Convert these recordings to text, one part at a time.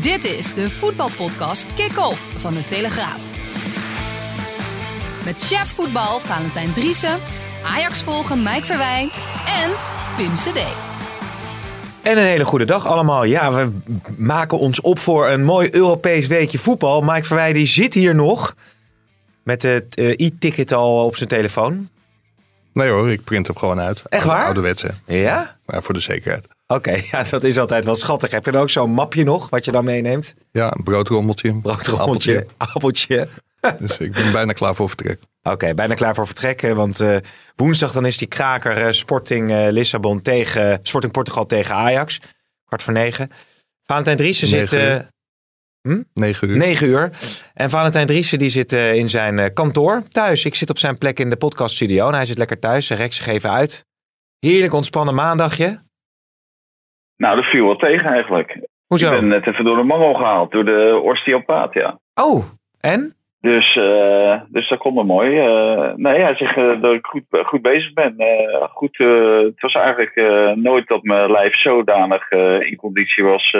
Dit is de voetbalpodcast Kick-Off van de Telegraaf. Met chef voetbal Valentijn Driessen, Ajax volgen Mike Verwijn en Pim CD. En een hele goede dag allemaal. Ja, we maken ons op voor een mooi Europees weekje voetbal. Mike Verwij die zit hier nog met het eh, e-ticket al op zijn telefoon. Nee hoor, ik print hem gewoon uit. Echt waar? Ouderwetse. Ja? Maar voor de zekerheid. Oké, ja, dat is altijd wel schattig. Heb je dan ook zo'n mapje nog, wat je dan meeneemt? Ja, een broodrommeltje. Broodrommeltje, appeltje. appeltje. Dus ik ben bijna klaar voor vertrek. Oké, bijna klaar voor vertrekken. Want uh, woensdag dan is die kraker uh, Sporting uh, Lissabon tegen Sporting Portugal tegen Ajax. Kwart voor negen. Valentijn Driessen zit... Hm? 9 uur. 9 uur. En Valentijn Driessen die zit in zijn kantoor thuis. Ik zit op zijn plek in de podcaststudio en hij zit lekker thuis. Zich even uit. Heerlijk ontspannen maandagje. Nou, dat viel wel tegen eigenlijk. Hoezo? Ik ben net even door de mangel gehaald, door de osteopaat, ja. Oh, en? Dus, uh, dus dat komt wel mooi. Uh, nee, hij zegt uh, dat ik goed, goed bezig ben. goed, het was eigenlijk nooit dat mijn lijf zodanig in conditie was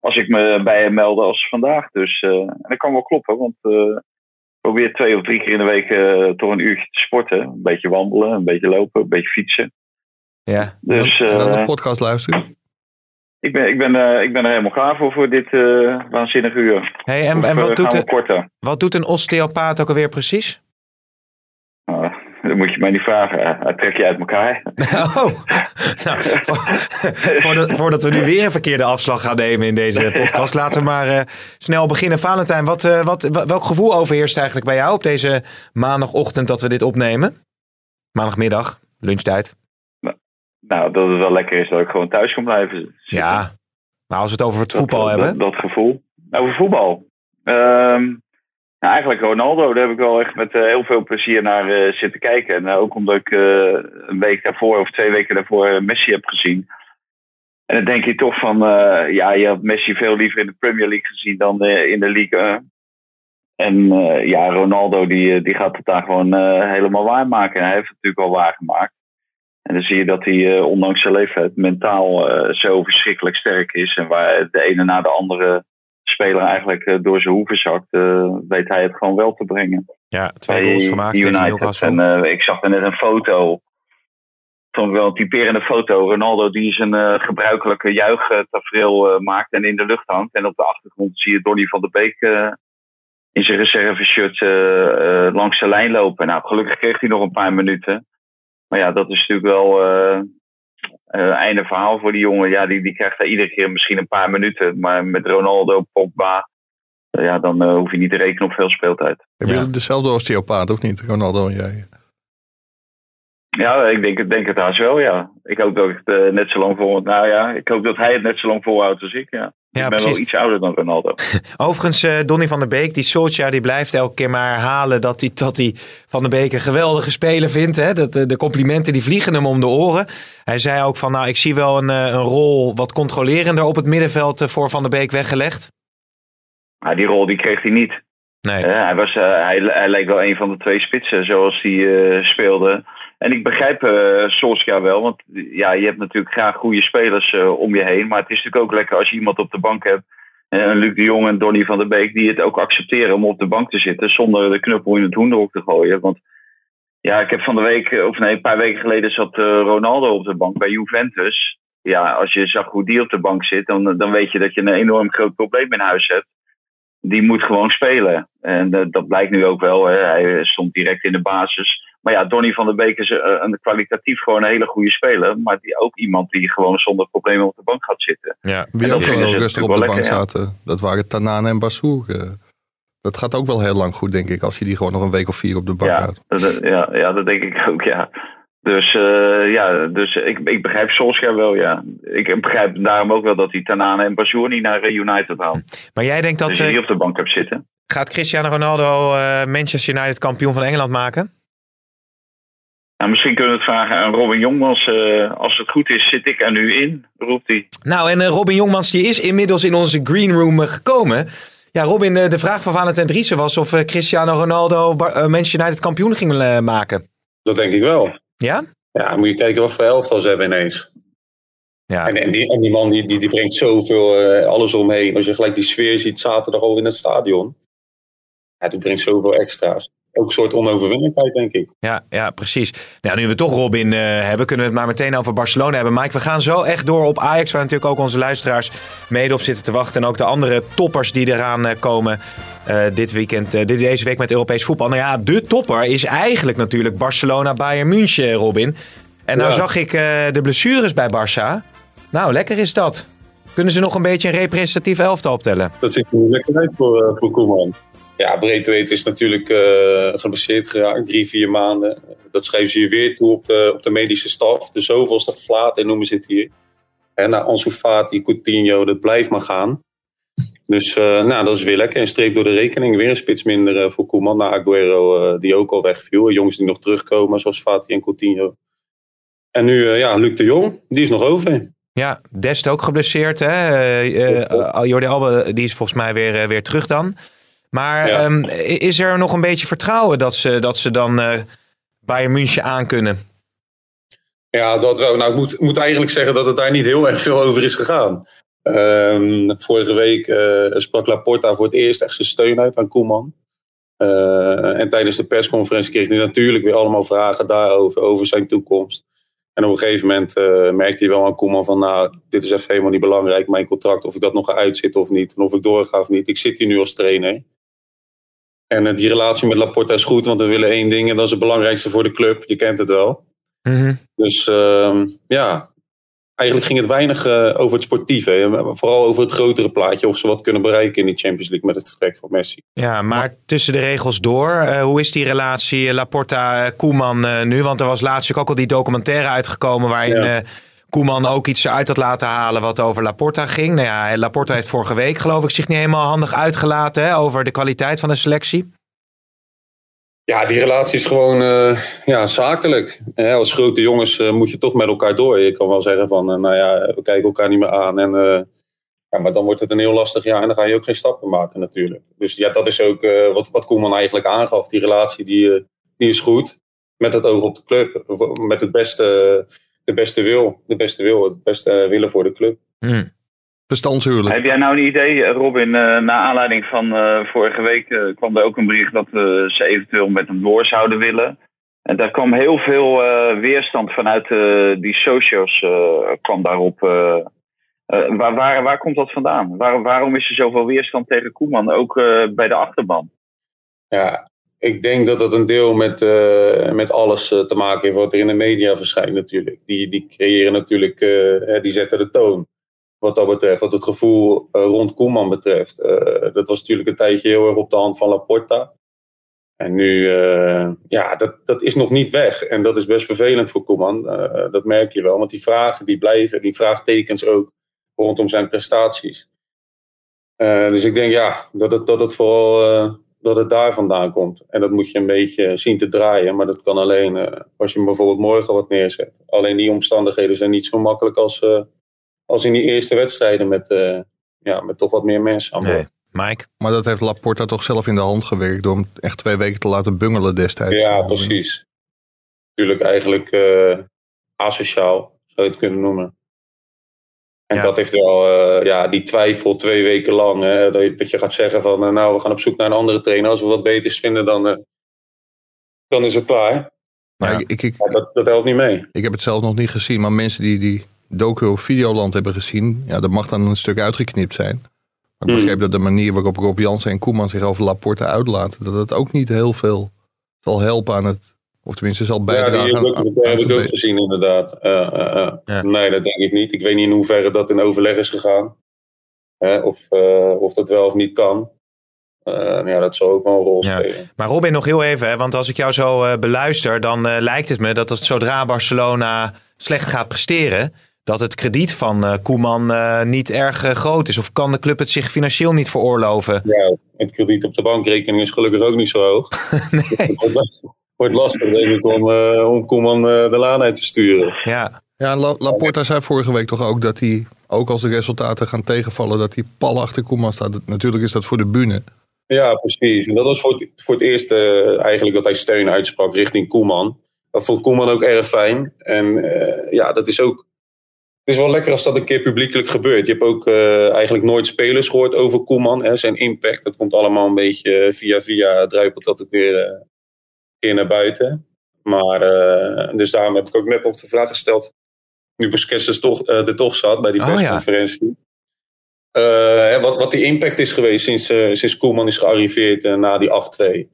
als ik me bij hem meldde als vandaag. Dus en dat kan wel kloppen, want ik probeer twee of drie keer in de week toch een uurtje te sporten. Een beetje wandelen, een beetje lopen, een beetje fietsen. Ja. Dus, en dan de podcast luisteren. Ik ben, ik, ben, uh, ik ben er helemaal klaar voor, voor dit uh, waanzinnige uur. Hey, en, of, en wat, uh, doet de, wat doet een osteopaat ook alweer precies? Uh, dat moet je mij niet vragen. Hij trekt je uit elkaar. Oh, nou, voordat, voordat we nu weer een verkeerde afslag gaan nemen in deze podcast, laten we maar snel beginnen. Valentijn, wat, wat, welk gevoel overheerst eigenlijk bij jou op deze maandagochtend dat we dit opnemen? Maandagmiddag, lunchtijd. Nou, dat het wel lekker is dat ik gewoon thuis kan blijven zitten. Ja, maar als we het over het voetbal dat, hebben. Dat, dat, gevoel. Over voetbal. Um, nou, eigenlijk Ronaldo, daar heb ik wel echt met uh, heel veel plezier naar uh, zitten kijken. En uh, ook omdat ik een week daarvoor of twee weken daarvoor Messi heb gezien. En dan denk je toch van, ja, je had Messi veel liever in de Premier League gezien dan in de Liga. En ja, Ronaldo die, die gaat het daar gewoon helemaal waarmaken. En hij heeft het natuurlijk al waargemaakt. En dan zie je dat hij, uh, ondanks zijn leeftijd, mentaal uh, zo verschrikkelijk sterk is. En waar de ene na de andere speler eigenlijk uh, door zijn hoeven zakt, weet hij het gewoon wel te brengen. Ja, twee goals gemaakt tegen Newcastle. En ik zag er net een foto. Vond ik wel een typerende foto. Ronaldo die zijn gebruikelijke juichtafereel maakt en in de lucht hangt. En op de achtergrond zie je Donny van der Beek in zijn reserveshirt langs de lijn lopen. Nou, gelukkig kreeg hij nog een paar minuten. Maar ja, dat is natuurlijk wel uh, uh, einde verhaal voor die jongen. Ja, die, die krijgt daar iedere keer misschien een paar minuten. Maar met Ronaldo, Pogba, uh, ja, dan hoef je niet te rekenen op veel speeltijd. Hebben jullie dezelfde osteopaat of niet, Ronaldo en jij? Ja, ik denk, denk het haast wel, ja. Ik hoop dat ik het net zo lang vol... Nou ja, ik hoop dat hij het net zo lang volhoudt als ik, ja. Ja, ik ben precies. wel iets ouder dan Ronaldo. Overigens, uh, Donny van der Beek, die Solskjaer, die blijft elke keer maar herhalen dat hij, dat hij Van der Beek een geweldige speler vindt. Hè? Dat, de complimenten die vliegen hem om de oren. Hij zei ook van, nou, ik zie wel een, een rol wat controlerender op het middenveld voor Van der Beek weggelegd. Ja, die rol die kreeg hij niet. Nee. Hij, was, hij, hij leek wel een van de twee spitsen zoals hij speelde. En ik begrijp uh, Solskjaer wel, want ja, je hebt natuurlijk graag goede spelers uh, om je heen. Maar het is natuurlijk ook lekker als je iemand op de bank hebt. Uh, Luc de Jong en Donny van der Beek die het ook accepteren om op de bank te zitten. Zonder de knuppel in het hoenderhok te gooien. Want ja, ik heb van de week, of nee, een paar weken geleden zat Ronaldo op de bank bij Juventus. Ja, als je zag hoe die op de bank zit, dan, dan weet je dat je een enorm groot probleem in huis hebt. Die moet gewoon spelen. En dat blijkt nu ook wel. Hè. Hij stond direct in de basis. Maar ja, Donny van der Beek is een kwalitatief gewoon een hele goede speler. Maar die ook iemand die gewoon zonder problemen op de bank gaat zitten. Ja. Wie ook wel rustig op de lekker, bank zaten, ja. dat waren Tanane en Bassour. Dat gaat ook wel heel lang goed, denk ik, als je die gewoon nog een week of vier op de bank ja, houdt. Dat, ja, ja, dat denk ik ook, ja. Dus ja, dus ik, ik begrijp Solskjaer wel, ja. Ik begrijp daarom ook wel dat hij Tanane en Bazoer niet naar United haalt. Maar jij denkt dat... Dus die op de bank hebt zitten. Gaat Cristiano Ronaldo Manchester United kampioen van Engeland maken? Nou, misschien kunnen we het vragen aan Robin Jongmans. Uh, als het goed is, zit ik er nu in, roept hij. Nou, en uh, Robin Jongmans die is inmiddels in onze green room uh, gekomen. Ja, Robin, de vraag van Valentijn Driessen was of Cristiano Ronaldo Manchester United kampioen ging maken. Dat denk ik wel. Ja? Ja, moet je kijken wat voor elftal ze hebben ineens. Ja. En, en, die, en die man die, die, die brengt zoveel alles omheen. Als je gelijk die sfeer ziet zaterdag al in het stadion. Ja, die brengt zoveel extra's ook een soort onoverwinnelijkheid, denk ik. Ja, ja precies. Nou, nu we toch Robin uh, hebben, kunnen we het maar meteen over Barcelona hebben. Mike, we gaan zo echt door op Ajax, waar natuurlijk ook onze luisteraars mede op zitten te wachten. En ook de andere toppers die eraan uh, komen uh, dit weekend, dit, deze week met Europees voetbal. Nou ja, de topper is eigenlijk natuurlijk Barcelona-Bayern München, Robin. En nou zag ik de blessures bij Barça. Nou, lekker is dat. Kunnen ze nog een beetje een representatief elftal optellen? Dat ziet er lekker uit voor, voor Koeman. Ja, Breedweight is natuurlijk uh, geblesseerd geraakt, drie, vier maanden. Dat schrijven ze hier weer toe op de, op de medische staf. De zoveelste flaat en noemen ze het hier. En Ansu Fati, Coutinho, dat blijft maar gaan. Dus uh, nou, dat is weer lekker. Een streep door de rekening. Weer een spits minder uh, voor Koeman. Na Aguero, die ook al wegviel. Jongens die nog terugkomen, zoals Fati en Coutinho. En nu, ja, Luc de Jong, die is nog over. Ja, Dest ook geblesseerd. Hè? Jordi Alba, die is volgens mij weer, weer terug dan. Maar ehm, is er nog een beetje vertrouwen dat ze, dat ze dan uh, Bayern München aankunnen? Ja, dat wel. Nou, ik moet, moet eigenlijk zeggen dat het daar niet heel erg veel over is gegaan. Um, vorige week uh, sprak Laporta voor het eerst echt zijn steun uit aan Koeman. Uh, en tijdens de persconferentie kreeg hij natuurlijk weer allemaal vragen daarover, over zijn toekomst. En op een gegeven moment uh, merkte hij wel aan Koeman van, nou, dit is even helemaal niet belangrijk, mijn contract, of ik dat nog ga uitzitten of niet, en of ik doorga of niet. Ik zit hier nu als trainer. En eh, die relatie met Laporta is goed, want we willen één ding en dat is het belangrijkste voor de club. Je kent het wel. Mhm. Dus uh, ja, eigenlijk ging het weinig uh, over het sportieve. Vooral over het grotere plaatje, of ze wat kunnen bereiken in die Champions League met het vertrek van Messi. Ja, maar tussen de regels door, uh, hoe is die relatie Laporta-Koeman nu? Want er was laatst ook al die documentaire uitgekomen waarin... Ja. Koeman ook iets eruit had laten halen wat over Laporta ging. Nou ja, Laporta heeft vorige week geloof ik zich niet helemaal handig uitgelaten hè, over de kwaliteit van de selectie. Ja, die relatie is gewoon uh, ja, zakelijk. als grote jongens uh, moet je toch met elkaar door. Je kan wel zeggen van, uh, nou ja, we kijken elkaar niet meer aan. En, ja, maar dan wordt het een heel lastig jaar en dan ga je ook geen stappen maken natuurlijk. Dus ja, dat is ook wat, wat Koeman eigenlijk aangaf. Die relatie die, die is goed. Met het oog op de club. Met het beste de beste wil. De beste wil, het beste willen voor de club. Hmm. Heb jij nou een idee, Robin? Uh, naar aanleiding van uh, vorige week uh, kwam er ook een bericht dat ze eventueel met hem door zouden willen. En daar kwam heel veel weerstand vanuit die socials kwam daarop. waar, waar, waar komt dat vandaan? Waar, waarom is er zoveel weerstand tegen Koeman, ook bij de achterban? Ja, ik denk dat dat een deel met, uh, met alles uh, te maken heeft wat er in de media verschijnt natuurlijk. Die, die creëren natuurlijk, uh, die zetten de toon wat dat betreft. Wat het gevoel rond Koeman betreft. dat was natuurlijk een tijdje heel erg op de hand van Laporta. En nu, ja, dat, dat is nog niet weg. En dat is best vervelend voor Koeman. dat merk je wel. Want die vragen die blijven, die vraagtekens ook rondom zijn prestaties. dus ik denk ja, dat het, dat het vooral dat het daar vandaan komt. En dat moet je een beetje zien te draaien. Maar dat kan alleen uh, als je bijvoorbeeld morgen wat neerzet. Alleen die omstandigheden zijn niet zo makkelijk als, uh, als in die eerste wedstrijden met, uh, ja, met toch wat meer mensen aan boord. Nee. Mike? Maar dat heeft Laporta toch zelf in de hand gewerkt door hem echt twee weken te laten bungelen destijds. Ja, precies. Natuurlijk eigenlijk asociaal, zou je het kunnen noemen. En dat heeft wel, uh, ja, die twijfel twee weken lang. Hè, dat, je gaat zeggen van, uh, nou, we gaan op zoek naar een andere trainer. Als we wat beters vinden, dan, uh, dan is het klaar. Maar ja. ik, ik, dat, dat helpt niet mee. Ik heb het zelf nog niet gezien, maar mensen die die docu op Videoland hebben gezien, ja, dat mag dan een stuk uitgeknipt zijn. Maar ik begreep mm. dat de manier waarop Rob Jansen en Koeman zich over Laporte uitlaten, dat het ook niet heel veel zal helpen aan het of tenminste zal bijdragen. Ja, die heb, heb ik ook gezien inderdaad. Uh, uh, ja. Nee, dat denk ik niet. Ik weet niet in hoeverre dat in overleg is gegaan. of, of dat wel of niet kan. nou ja, dat zal ook wel een rol Ja. spelen. Maar Robin, nog heel even, hè, want als ik jou zo eh, beluister, dan eh, lijkt het me dat als zodra Barcelona slecht gaat presteren, dat het krediet van eh, Koeman eh, niet erg eh, groot is. Of kan de club het zich financieel niet veroorloven? Ja, het krediet op de bankrekening is gelukkig ook niet zo hoog. nee. Wordt lastig, denk ik, om, eh, om Koeman eh, de laan uit te sturen. Ja, Ja, La- Laporta zei vorige week toch ook dat hij, ook als de resultaten gaan tegenvallen, dat hij pal achter Koeman staat. Natuurlijk is dat voor de bühne. Ja, precies. En dat was voor het, voor het eerst eh, eigenlijk dat hij steun uitsprak richting Koeman. Dat vond Koeman ook erg fijn. En eh, ja, dat is ook. Het is wel lekker als dat een keer publiekelijk gebeurt. Je hebt ook eh, eigenlijk nooit spelers gehoord over Koeman. Hè, zijn impact. Dat komt allemaal een beetje via via druipelt dat ook weer eh, keer naar buiten. Maar eh, dus daarom heb ik ook net nog de vraag gesteld. Nu Busquets dus toch, eh, er toch zat bij die Oh, ja. persconferentie. Eh, wat, wat die impact is geweest sinds, sinds Koeman is gearriveerd na die 8-2.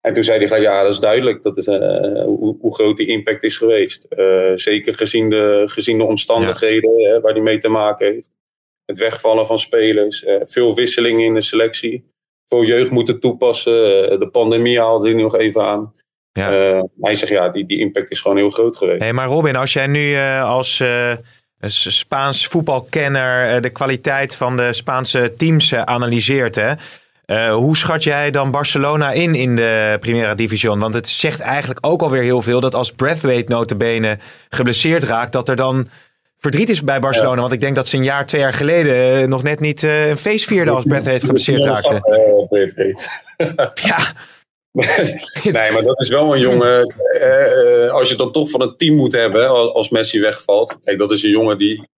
En toen zei hij, van, ja, dat is duidelijk dat is, hoe, hoe groot die impact is geweest. Zeker gezien de, gezien de omstandigheden waar die mee te maken heeft. Het wegvallen van spelers, veel wisselingen in de selectie. Veel jeugd moeten toepassen. de pandemie haalde hij nog even aan. Ja. Eh, hij zegt, ja, die, die impact is gewoon heel groot geweest. Hey, maar Robin, als jij nu eh, als S- Spaans voetbalkenner de kwaliteit van de Spaanse teams analyseert, hè? hoe schat jij dan Barcelona in in de Primera Division? Want het zegt eigenlijk ook alweer heel veel dat als Breathwaite notabene geblesseerd raakt, dat er dan verdriet is bij Barcelona. Want ik denk dat ze een jaar, twee jaar geleden nog net niet een feest vierden als Breathwaite geblesseerd raakte. Ja, Nee, maar dat is wel een jongen. eh, eh, als je dan toch van een team moet hebben, als als Messi wegvalt. Kijk, dat is een jongen die.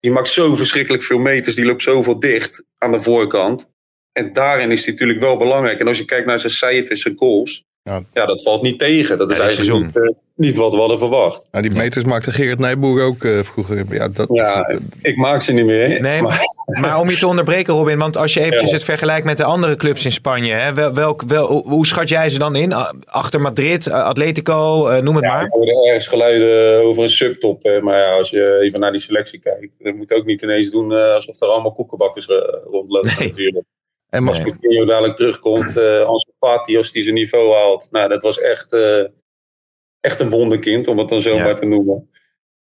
Die maakt zo verschrikkelijk veel meters. Die loopt zoveel dicht aan de voorkant. En daarin is hij natuurlijk wel belangrijk. En als je kijkt naar zijn cijfers, zijn goals. Ja. Ja, dat valt niet tegen. Dat is eigenlijk niet, eh, niet wat we hadden verwacht. Nou, die meters maakte Gerrit Nijboer ook eh, vroeger. Ja, dat, Ja, ik maak ze niet meer. Nee, maar, maar om je te onderbreken, Robin, want als je eventjes Ja. het vergelijkt met de andere clubs in Spanje, hè, wel, welk, wel, hoe- schat jij ze dan in? Achter Madrid, eh, Atletico, eh, noem het ja, maar. er worden ergens geluiden over een subtop. hè. Maar ja, als je even naar die selectie kijkt. Dan moet je ook niet ineens doen alsof er allemaal koekenbakkers rondlopen. Nee. Natuurlijk. En Nee. Coutinho dadelijk terugkomt, eh Ansu Fati, als die zijn niveau haalt. Nou, dat was echt, eh, echt een wonderkind, om het dan zo Ja. maar te noemen.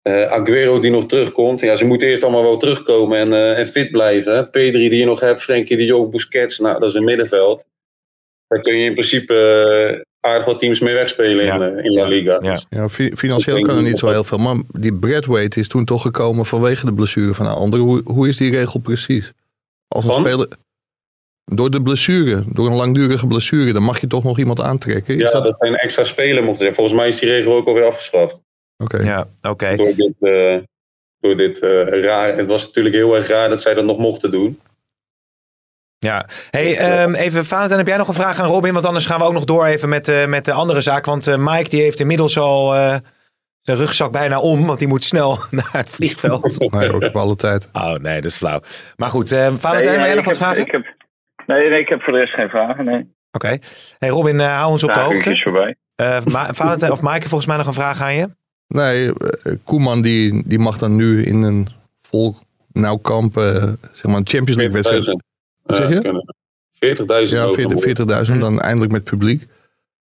Eh Aguero die nog terugkomt. Ja, ze moeten eerst allemaal wel terugkomen en, eh, en fit blijven. hè. Pedri die je nog hebt, Frenkie de Jong, Busquets. Nou, dat is een middenveld. Daar kun je in principe aardig wat teams mee wegspelen Ja. in, eh, in La Liga. Ja. Dus, ja, fi- financieel kan er niet zo heel veel. Maar die Bradwaite is toen toch gekomen vanwege de blessure van een ander. Hoe, hoe is die regel precies? Als een Van? speler. Door de blessure, door een langdurige blessure, dan mag je toch nog iemand aantrekken. ja, dat, dat... zijn extra spelen mochten zijn. Volgens mij is die regel ook alweer afgeschaft. Oké. Ja, oké. Door dit, eh, door dit eh, raar. Het was natuurlijk heel erg raar dat zij dat nog mochten doen. Ja. Hey, ehm, even, Valentijn, heb jij nog een vraag aan Robin? Want anders gaan we ook nog door even met, eh, met de andere zaak. Want eh, Mike die heeft inmiddels al eh, zijn rugzak bijna om, want die moet snel naar het vliegveld. Nee, ook op alle tijd. Oh nee, dat is flauw. Maar goed, Valentijn, wil jij nog wat heb- vragen? Ik heb, nee, nee, ik heb voor de rest geen vragen. Nee. Oké. Hey Robin, eh, hou ons op de hoogte. is voorbij. Eh, Ma- Valentijn of Maaike, volgens mij nog een vraag aan je. Nee, eh, Koeman die, die mag dan nu in een vol nauw kamp, zeg maar een Champions League wedstrijd. 40.000. Wat zeg je? eh, kunnen. 40.000 Ja, ook 40 nog. 40.000 dan eindelijk met publiek.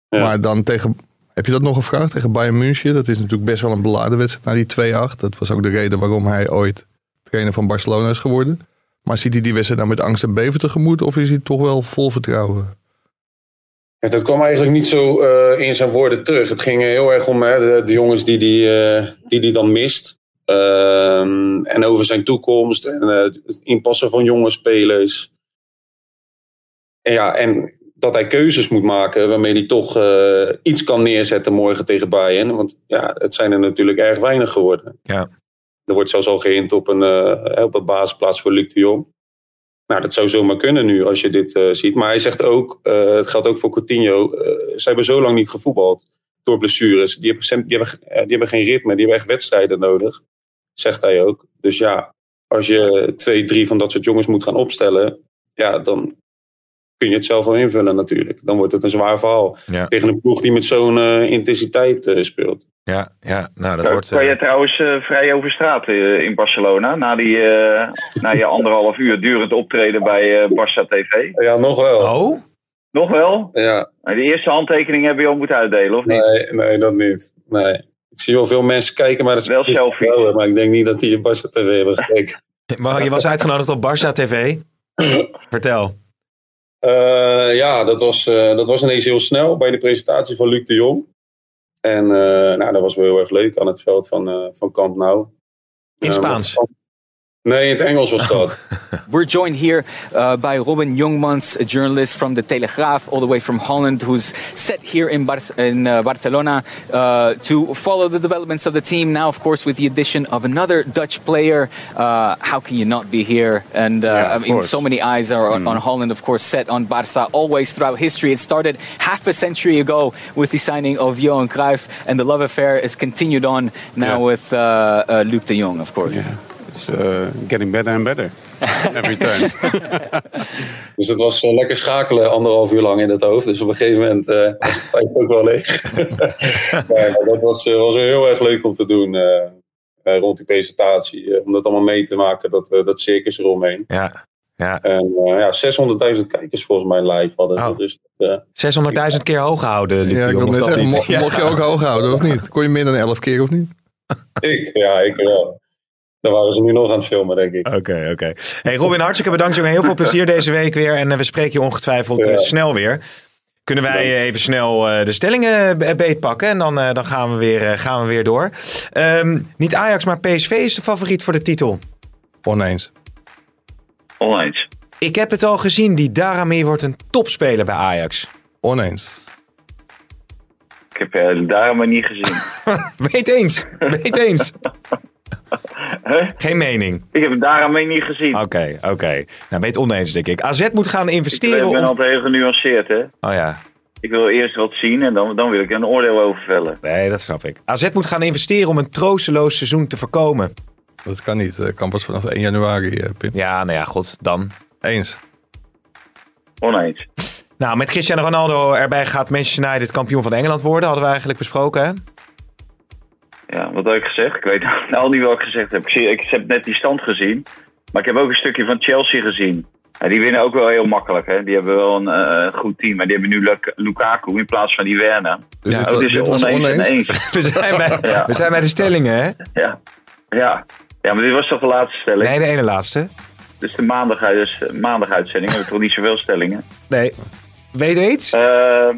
Ja. Maar dan tegen, heb je dat nog gevraagd? Tegen Bayern München. Dat is natuurlijk best wel een beladen wedstrijd na die 2-8. Dat was ook de reden waarom hij ooit trainer van Barcelona is geworden. Maar ziet hij die wedstrijd nou met angst en beven tegemoet? Of is hij toch wel vol vertrouwen? Ja, dat kwam eigenlijk niet zo eh, in zijn woorden terug. Het ging heel erg om hè, de, de jongens die hij die, eh, die die dan mist. Ehm, en over zijn toekomst. En eh, het inpassen van jonge spelers. En ja, en dat hij keuzes moet maken waarmee hij toch eh, iets kan neerzetten morgen tegen Bayern. Want ja, het zijn er natuurlijk erg weinig geworden. Ja. Er wordt zelfs al geïnt op een, eh, op een basisplaats voor Luc de Jong. Nou, dat zou zomaar kunnen nu als je dit eh, ziet. Maar hij zegt ook, eh, het geldt ook voor Coutinho. ze hebben zo lang niet gevoetbald door blessures. Die hebben, die, hebben, die hebben geen ritme, die hebben echt wedstrijden nodig. Zegt hij ook. Dus ja, als je twee, drie van dat soort jongens moet gaan opstellen. Ja, dan kun je het zelf wel invullen natuurlijk. Dan wordt het een zwaar verhaal. Ja. Tegen een ploeg die met zo'n eh, intensiteit eh, speelt. Ja, ja nou dat Kan, wordt... kan eh, je trouwens vrij over straat in Barcelona? Na, die, eh, na je anderhalf uur durend optreden bij Barça TV? Ja, nog wel. Oh? Nog wel? Ja, Nou, De eerste handtekening heb je al moeten uitdelen, of niet? nee, nee, dat niet. Nee. Ik zie wel veel mensen kijken, maar dat is Wel selfies. wel, Maar ik denk niet dat die je Barca TV hebben gekeken. Maar je was uitgenodigd op Barça TV. Vertel. Eh, ja, dat was, eh, dat was ineens heel snel bij de presentatie van Luc de Jong. En eh, nou, dat was wel heel erg leuk aan het veld van, van Camp Nou. In Spaans? Nee, in het Engels was dat. We're joined here uh, by Robin Jongmans, a journalist from the Telegraaf, all the way from Holland, who's set here in, Bar- in uh, Barcelona uh, to follow the developments of the team. Now, of course, with the addition of another Dutch player, uh, how can you not be here? And uh, I mean, so many eyes are on, on Holland, of course, set on Barca always throughout history. It started half a century ago with the signing of Johan Cruyff, and the love affair is continued on now Yeah. with uh, uh, Luc de Jong, of course. Yeah, it's uh, getting better and better every time. Dus het was eh, lekker schakelen anderhalf uur lang in het hoofd. Dus op een gegeven moment eh, was de tijd ook wel leeg. Maar dat was, eh, was heel erg leuk om te doen eh, eh, rond die presentatie. om dat allemaal mee te maken, dat, eh, dat circus eromheen. Ja. Ja. En eh, ja, 600.000 kijkers volgens mij live hadden. Oh. Dus eh, 600.000 keer hoog Ja, ik wil net zeggen, mo- Ja. mocht je ook hoog houden of niet? Kon je meer dan 11 keer of niet? ik, ja, ik wel. Dan waren ze nu nog aan het filmen, denk ik. Oké, oké. Hey Robin, hartstikke bedankt. jongen. Heel veel plezier deze week weer. En eh, we spreken je ongetwijfeld eh, Ja. snel weer. Kunnen wij eh, even snel eh, de stellingen be- beetpakken en dan, eh, dan gaan, we weer, eh, gaan we weer door. Ehm, niet Ajax, maar PSV is de favoriet voor de titel. Oneens. Oneens. Ik heb het al gezien, die Darami wordt een topspeler bij Ajax. Oneens. Ik heb uh, daar maar niet gezien. Weet eens, weet eens. Huh? Geen mening. Ik heb het daarmee niet gezien. Oké, oké. Nou, ben je het oneens, denk ik. AZ moet gaan ik investeren ben om... altijd heel genuanceerd, hè. Oh ja, Ik wil eerst wat zien en dan, dan wil ik een oordeel over vellen. nee, dat snap ik. AZ moet gaan investeren om een troosteloos seizoen te voorkomen. Dat kan niet. Dat kan pas vanaf 1 januari, eh, Pim. Ja, nou ja, god, dan. Eens. Oneens. Nou, met Cristiano Ronaldo erbij gaat Manchester United kampioen van Engeland worden. Hadden we eigenlijk besproken, hè? Ja, wat heb ik gezegd? Ik weet nou niet wat ik gezegd heb. Ik, zie, ik heb net die stand gezien. Maar ik heb ook een stukje van Chelsea gezien. Ja, die winnen ook wel heel makkelijk. Hè? Die hebben wel een eh, goed team. Maar die hebben nu Luk- Lukaku in plaats van die Werner. Dus Ja, dit, Oh, is oneens en oneens. eens. We zijn bij, Ja. we zijn bij de stellingen, hè? Ja. Ja. ja, maar dit was toch de laatste stelling? Nee, de ene laatste. Dus de maandag, dus, maandag uitzending. We hebben toch niet zoveel stellingen? Nee. Weet iets? Eh,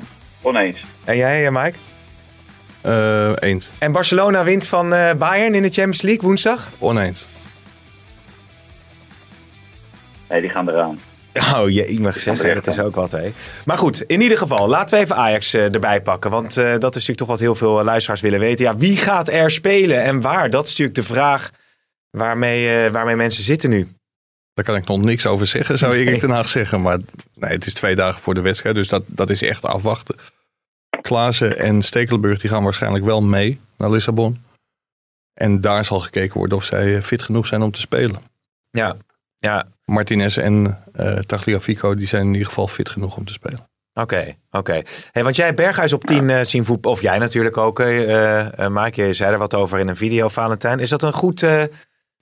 oneens. En jij, eh, Mike? Eh, eens. En Barcelona wint van eh, Bayern in de Champions League woensdag? Oneens. Nee, die gaan eraan. Oh, je, ik mag zeggen, dat is ook wat, hè. Maar goed, in ieder geval, laten we even Ajax eh, erbij pakken. Want eh, dat is natuurlijk toch wat heel veel luisteraars willen weten. Ja, wie gaat er spelen en waar? Dat is natuurlijk de vraag waarmee, eh, waarmee mensen zitten nu. Daar kan ik nog niks over zeggen, zou Erik Nee. ten Haag zeggen. Maar nee, het is twee dagen voor de wedstrijd, dus dat, dat is echt afwachten. Klaassen en Stekelenburg die gaan waarschijnlijk wel mee naar Lissabon. En daar zal gekeken worden of zij eh, fit genoeg zijn om te spelen. Ja, ja. Martinez en eh Tagliafico die zijn in ieder geval fit genoeg om te spelen. Oké, oké. Hey, want jij Berghuis op 10 eh, zien voetballen. Of jij natuurlijk ook, eh Mike. Je zei er wat over in een video, Valentijn. Is dat een goed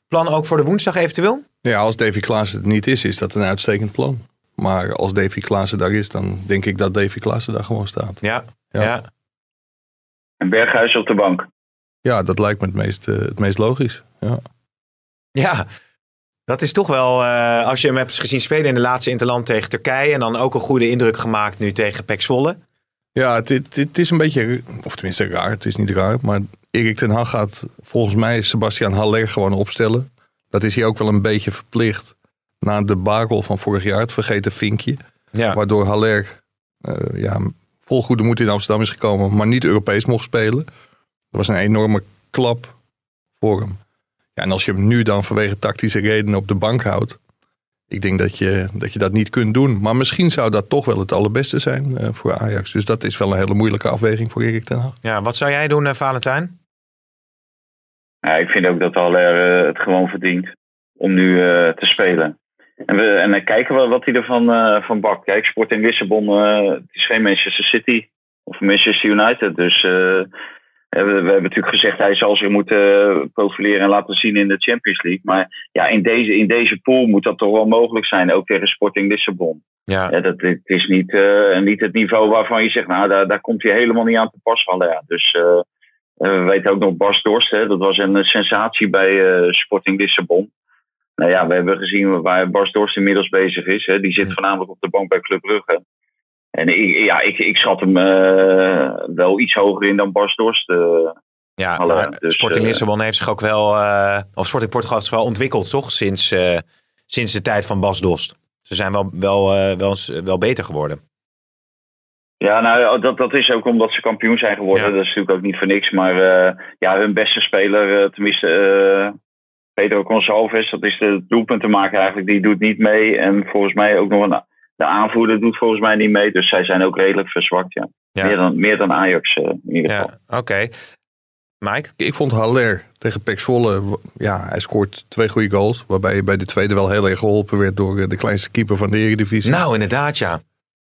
plan ook voor de woensdag eventueel? Ja, als Davy Klaassen het niet is, is dat een uitstekend plan. Maar als Davy Klaassen daar is, dan denk ik dat Davy Klaassen daar gewoon staat. Ja, Ja. ja. En Berghuis op de bank. Ja, dat lijkt me het meest, eh, het meest logisch. Ja. Ja, dat is toch wel, eh, als je hem hebt gezien spelen in de laatste interland tegen Turkije. En dan ook een goede indruk gemaakt nu tegen Pek Zwolle. Ja, het, het, het is een beetje, of tenminste raar, het is niet raar. Maar Erik ten Hag gaat volgens mij Sebastian Haller gewoon opstellen. Dat is hij ook wel een beetje verplicht. Na de bakel van vorig jaar, het vergeten vinkje. Ja, Waardoor Haller eh, ja, vol goede moed in Amsterdam is gekomen, maar niet Europees mocht spelen. Dat was een enorme klap voor hem. Ja, en als je hem nu dan vanwege tactische redenen op de bank houdt. Ik denk dat je, dat je dat niet kunt doen. Maar misschien zou dat toch wel het allerbeste zijn eh, voor Ajax. Dus dat is wel een hele moeilijke afweging voor Erik ten Hag. ja. wat zou jij doen, eh, Valentijn? Ja, ik vind ook dat Haller eh, het gewoon verdient om nu eh, te spelen. En, we, en dan kijken we wat hij ervan eh, van bakt. Kijk, Sporting Lissabon, eh, het is geen Manchester City of Manchester United. Dus eh, we, we hebben natuurlijk gezegd, hij zal zich moeten profileren en laten zien in de Champions League. Maar ja, in deze, in deze pool moet dat toch wel mogelijk zijn, ook tegen Sporting Lissabon. Ja, Ja, dat, het is niet, eh, niet het niveau waarvan je zegt, nou, daar, daar komt hij helemaal niet aan te pas vallen. Ja. Dus eh, we weten ook nog Bas Dorst, hè, dat was een sensatie bij eh, Sporting Lissabon. Nou ja, we hebben gezien waar Bas Dorst inmiddels bezig is. Hè. Die zit voornamelijk op de bank bij Club Brugge. En ik, ja, ik, ik schat hem eh, wel iets hoger in dan Bas Dorst. eh. ja maar dus, Sporting eh, Lissabon heeft zich ook wel, eh, of Sporting Portugal heeft zich wel ontwikkeld, toch? Sinds, sinds de tijd van Bas Dost. Ze zijn wel, wel, wel, wel beter geworden. Ja, nou, dat, dat is ook omdat ze kampioen zijn geworden. Ja. Dat is natuurlijk ook niet voor niks. Maar ja, hun beste speler, tenminste Pedro Gonçalves, dat is de doelpuntenmaker eigenlijk, die doet niet mee. En volgens mij ook nog een, de aanvoerder doet volgens mij niet mee. Dus zij zijn ook redelijk verzwakt, ja. Ja. Meer, dan, meer dan Ajax eh, in ieder geval. Ja, oké. Mike? Ik vond Haller tegen Pek Zwolle, ja, hij scoort twee goede goals. Waarbij je bij de tweede wel heel erg geholpen werd door eh, de kleinste keeper van de Eredivisie. Nou, inderdaad, ja.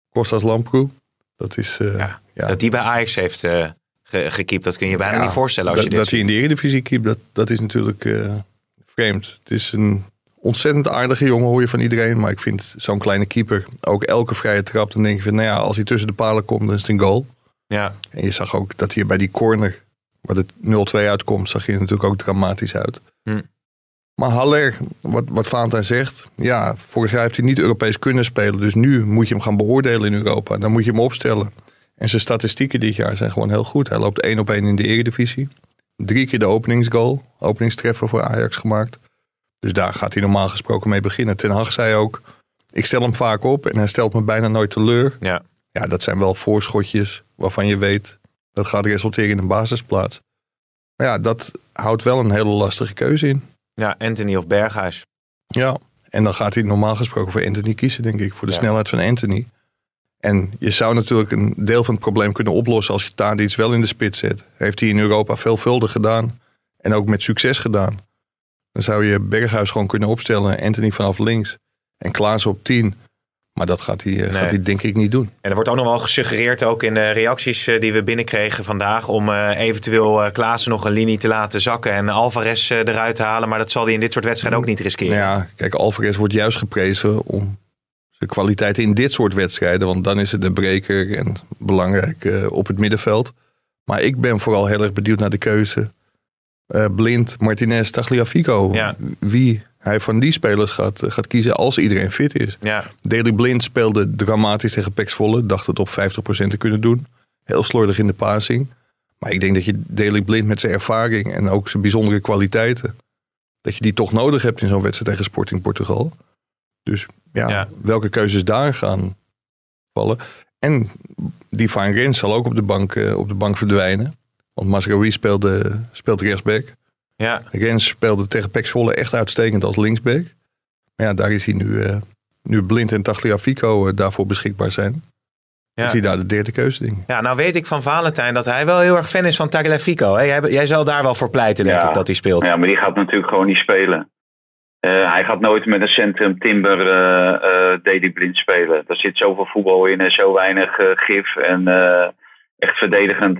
Kostas Lamproe. Dat is... eh, Ja, ja. Dat die bij Ajax heeft eh ge- gekiept, dat kun je bijna Ja, niet voorstellen als dat, je dit dat hij in de Eredivisie keept, dat, dat is natuurlijk eh, Het is een ontzettend aardige jongen, hoor je van iedereen. Maar ik vind zo'n kleine keeper, ook elke vrije trap, dan denk je van, nou ja, als hij tussen de palen komt, dan is het een goal. Ja, En je zag ook dat hier bij die corner, waar het 0-2 uitkomt, zag je er natuurlijk ook dramatisch uit. Hm. Maar Haller, wat, wat Valentijn zegt, ja, vorig jaar heeft hij niet Europees kunnen spelen. Dus nu moet je hem gaan beoordelen in Europa. Dan moet je hem opstellen. En zijn statistieken dit jaar zijn gewoon heel goed. Hij loopt één op één in de Eredivisie. Drie keer de openingsgoal, openingstreffer voor Ajax gemaakt. Dus daar gaat hij normaal gesproken mee beginnen. Ten Hag zei ook, ik stel hem vaak op en hij stelt me bijna nooit teleur. ja. Ja, dat zijn wel voorschotjes waarvan je weet dat gaat resulteren in een basisplaats. Maar ja, dat houdt wel een hele lastige keuze in. ja Anthony of Berghuis. Ja, en dan gaat hij normaal gesproken voor Anthony kiezen, denk ik, voor de Ja. snelheid van Anthony. En je zou natuurlijk een deel van het probleem kunnen oplossen als je Tadic wel in de spits zet. Heeft hij in Europa veelvuldig gedaan en ook met succes gedaan. Dan zou je Berghuis gewoon kunnen opstellen, Anthony vanaf links en Klaas op 10. Maar dat gaat hij, eh, Nee. gaat hij denk ik niet doen. En er wordt ook nog wel gesuggereerd, ook in de reacties eh, die we binnenkregen vandaag, om eh, eventueel Klaassen nog een linie te laten zakken en Alvarez eruit te halen. Maar dat zal hij in dit soort wedstrijden ook niet riskeren. Nou ja, kijk, Alvarez wordt juist geprezen om zijn kwaliteiten in dit soort wedstrijden. Want dan is het de breker en belangrijk eh, op het middenveld. Maar ik ben vooral heel erg benieuwd naar de keuze. eh, Blind, Martinez, Tagliafico. Ja. Wie hij van die spelers gaat, eh, gaat kiezen als iedereen fit is. Ja, Daley Blind speelde dramatisch tegen Pax Volle. Dacht het op 50% te kunnen doen. Heel slordig in de passing. Maar ik denk dat je Daley Blind met zijn ervaring en ook zijn bijzondere kwaliteiten. Dat je die toch nodig hebt in zo'n wedstrijd tegen Sporting Portugal. Dus ja, Ja. welke keuzes daar gaan vallen. En die Van Rens zal ook op de bank, eh, op de bank verdwijnen. Want Masraoui speelde, speelt rechtsback. ja. Rens speelde tegen Pax Volle echt uitstekend als linksback. Maar ja, daar is hij nu, eh, nu Blind en Tagliafico eh, daarvoor beschikbaar zijn. Ja. Is hij daar de derde keuze, ik. ja, nou weet ik van Valentijn dat hij wel heel erg fan is van Tagliafico. hè? Jij, jij zal daar wel voor pleiten, denk Ja. ik, dat hij speelt. Ja, maar die gaat natuurlijk gewoon niet spelen. Eh, hij gaat nooit met een centrum timber Daley Blind spelen. Er zit zoveel voetbal in en zo weinig gif. En echt verdedigend.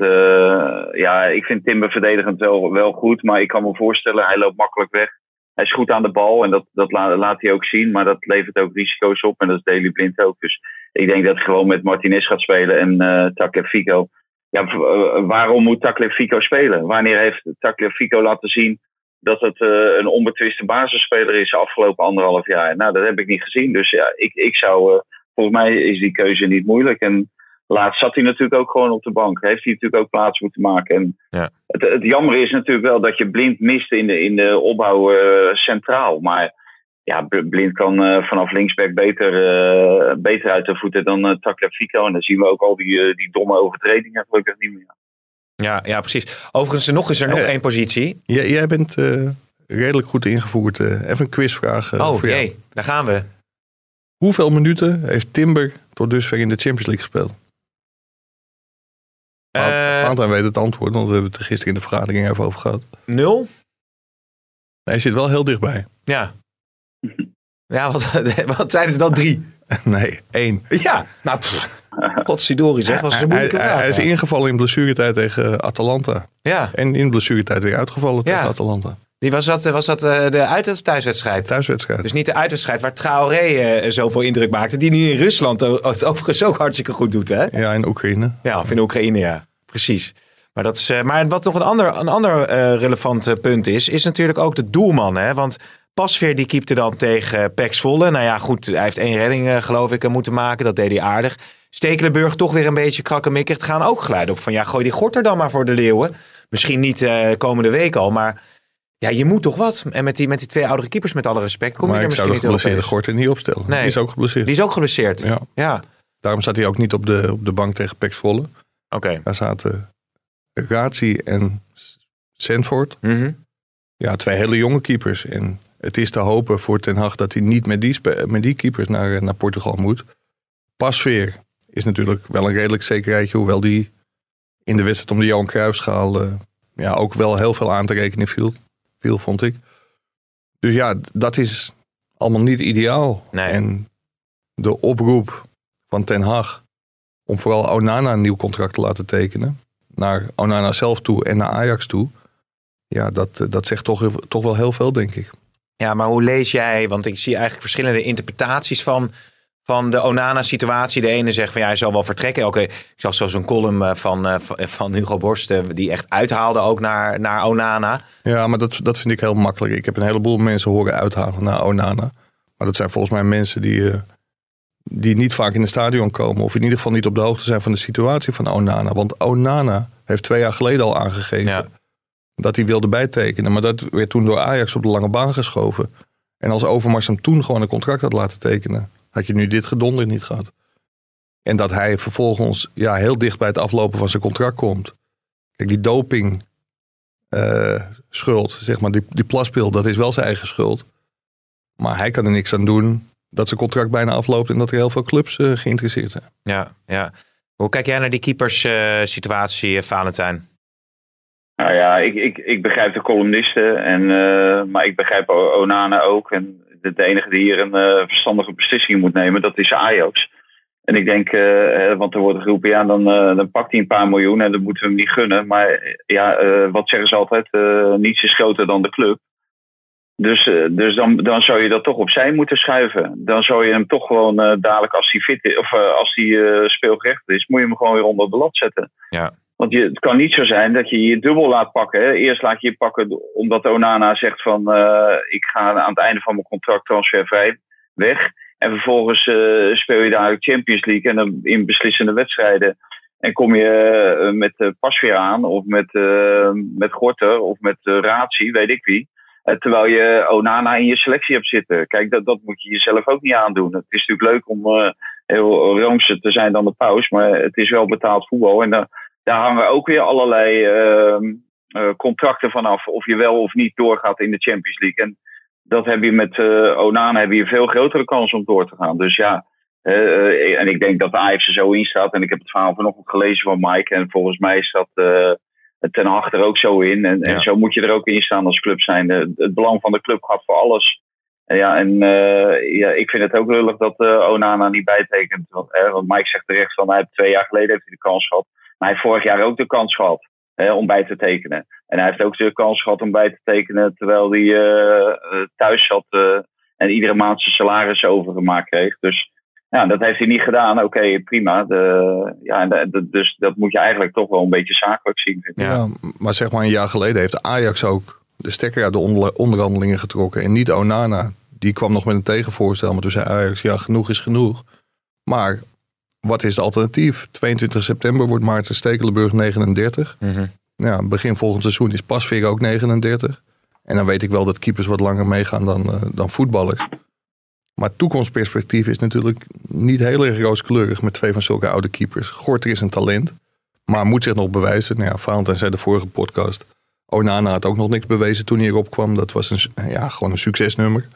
ja, ik vind Timber verdedigend wel, wel goed. Maar ik kan me voorstellen, hij loopt makkelijk weg. Hij is goed aan de bal en dat, dat la- laat hij ook zien. Maar dat levert ook risico's op. En dat is Daley Blind ook. Dus ik denk dat hij gewoon met Martinez gaat spelen en eh Tagliafico. Ja, waarom moet Tagliafico spelen? Wanneer heeft Tagliafico laten zien dat het eh, een onbetwiste basisspeler is de afgelopen anderhalf jaar? Nou, dat heb ik niet gezien. Dus ja, ik, ik zou. eh, volgens mij is die keuze niet moeilijk. En laatst zat hij natuurlijk ook gewoon op de bank. Heeft hij natuurlijk ook plaats moeten maken. En Ja. het, het jammer is natuurlijk wel dat je blind mist in de, in de opbouw eh, centraal. Maar ja, blind kan vanaf linksback beter, beter uit de voeten dan uh, Tagliafico. En dan zien we ook al die, die domme overtredingen gelukkig niet meer. Ja, ja, precies. Overigens, nog is er nog Eh, één positie. Jij, jij bent eh, redelijk goed ingevoerd. eh. even een quizvraag Oh, jou. jee, daar gaan we. Hoeveel minuten heeft Timber tot dusver in de Champions League gespeeld? Eh, Valentijn weet het antwoord, want we hebben het er gisteren in de vergadering even over gehad. nul? Hij zit wel heel dichtbij. Ja. Ja, wat, wat zijn het dan? Drie? Nee, één. Ja, nou, potsidori zeg, was een Hij, moeilijke hij- vraag. hij is ingevallen in blessuretijd tegen Atalanta. Ja, En in blessuretijd weer uitgevallen Ja. tegen Atalanta. die was dat, was dat eh, de uit- of thuiswedstrijd? Thuiswedstrijd. Dus niet de uitwedstrijd waar Traoré eh, zoveel indruk maakte. Die nu in Rusland het overigens ook hartstikke goed doet, hè? Ja, in Oekraïne. Ja, of in Oekraïne, ja. Precies. Maar, dat is, eh, maar wat nog een ander, een ander eh, relevant eh, punt is, is natuurlijk ook de doelman. Hè? Want Pasveer die keepte dan tegen Pek Zwolle. Nou ja, goed, hij heeft één redding eh, geloof ik eh, moeten maken. Dat deed hij aardig. Stekelenburg toch weer een beetje krakkemikkig. Het gaan ook geluiden op van ja, gooi die gorter dan maar voor de leeuwen. Misschien niet eh, komende week al, maar ja, je moet toch wat. En met die, met die twee oudere keepers, met alle respect, kom maar je er ik zou misschien de niet geblesseerde. Gorter niet opstellen. Nee. Die is ook geblesseerd. Die is ook geblesseerd. Ja, Ja. Daarom staat hij ook niet op de, op de bank tegen Pek Zwolle. oké. Daar zaten Razi en Sandford. Mhm. Ja, twee hele jonge keepers. En het is te hopen voor Ten Hag dat hij niet met die, met die keepers naar, naar Portugal moet. Pasveer is natuurlijk wel een redelijk zekerheidje. Hoewel die in de wedstrijd om de Johan Cruijffschaal eh, ja, ook wel heel veel aan te rekenen viel, viel, vond ik. Dus ja, dat is allemaal niet ideaal. Nee. En de oproep van Ten Hag om vooral Onana een nieuw contract te laten tekenen. Naar Onana zelf toe en naar Ajax toe. Ja, dat, eh, dat zegt toch, toch wel heel veel, denk ik. Ja, maar hoe lees jij? Want ik zie eigenlijk verschillende interpretaties van, van de Onana-situatie. De ene zegt van ja, hij zal wel vertrekken. Oké, ik zag zo zo'n column eh, van, eh, van- Hugo Borst, eh, die echt uithaalde ook naar, naar Onana. Ja, maar dat, dat vind ik heel makkelijk. Ik heb een heleboel mensen horen uithalen naar Onana. Maar dat zijn volgens mij mensen die, die niet vaak in het stadion komen. Of in ieder geval niet op de hoogte zijn van de situatie van Onana. Want Onana heeft twee jaar geleden al aangegeven Ja. Dat hij wilde bijtekenen. Maar dat werd toen door Ajax op de lange baan geschoven. En als Overmars hem toen gewoon een contract had laten tekenen, had je nu dit gedonder niet gehad. En dat hij vervolgens ja, heel dicht bij het aflopen van zijn contract komt. Kijk, die doping eh, schuld, zeg maar, die, die plaspil, dat is wel zijn eigen schuld. Maar hij kan er niks aan doen dat zijn contract bijna afloopt en dat er heel veel clubs eh, geïnteresseerd zijn. Ja, ja. Hoe kijk jij naar die keepers-situatie, Valentijn? Nou ja, ik, ik, ik begrijp de columnisten, en, eh, maar ik begrijp Onana ook. En de, enige die hier een eh, verstandige beslissing moet nemen, dat is Ajax. En ik denk, eh, want er wordt geroepen, ja, dan, dan pakt hij een paar miljoen en dat moeten we hem niet gunnen. Maar ja, wat zeggen ze altijd? niets is groter dan de club. Dus, dus dan, dan zou je dat toch opzij moeten schuiven. Dan zou je hem toch gewoon dadelijk als hij fit is, of als hij speelgerecht is, moet je hem gewoon weer onder de zetten. Ja. Want je, het kan niet zo zijn dat je je dubbel laat pakken. Eerst laat je je pakken omdat Onana zegt van eh, ik ga aan het einde van mijn contract transfervrij weg. En vervolgens eh, speel je daar de Champions League en dan in beslissende wedstrijden. En kom je eh, met Pasveer aan of met, met Gorter of met Razi, weet ik wie. Terwijl je Onana in je selectie hebt zitten. Kijk, dat, dat moet je jezelf ook niet aandoen. Het is natuurlijk leuk om heel roomser te zijn dan de paus. Maar het is wel betaald voetbal. En daar, daar hangen ook weer allerlei ehm, eh, contracten vanaf. Of je wel of niet doorgaat in de Champions League. En dat heb je met uh, Onana heb je een veel grotere kans om door te gaan. Dus ja, uh, en ik denk dat de Ajax er zo in staat. En ik heb het verhaal vanochtend gelezen van Mike. En volgens mij staat uh, ten achter ook zo in. En, ja. en, zo moet je er ook in staan als club zijn. het belang van de club gaat voor alles. En ja, en uh, ja, ik vind het ook lullig dat Onana niet bijtekent. Want, want Mike zegt terecht van hij heeft twee jaar geleden heeft hij de kans gehad. Maar hij heeft vorig jaar ook de kans gehad om bij te tekenen. En hij heeft ook de kans gehad om bij te tekenen terwijl hij uh, thuis zat uh, en iedere maand zijn salaris overgemaakt kreeg. Dus ja, dat heeft hij niet gedaan. Oké, prima. De, ja, dus dat moet je eigenlijk toch wel een beetje zakelijk zien. Ja, maar zeg maar een jaar geleden heeft Ajax ook de stekker uit de onder, onderhandelingen getrokken. En niet Onana. Die kwam nog met een tegenvoorstel. Maar toen zei Ajax, ja, genoeg is genoeg. Maar wat is het alternatief? 22 september wordt Maarten Stekelenburg 39. Mm -hmm. ja, begin volgend seizoen is Pasveer ook 39. En dan weet ik wel dat keepers wat langer meegaan dan, uh, dan voetballers. Maar toekomstperspectief is natuurlijk niet heel erg rooskleurig met twee van zulke oude keepers. Gorter is een talent, maar moet zich nog bewijzen. Nou ja, Valentijn zei de vorige podcast. Onana had ook nog niks bewezen toen hij erop kwam. Dat was een, ja, gewoon een succesnummer.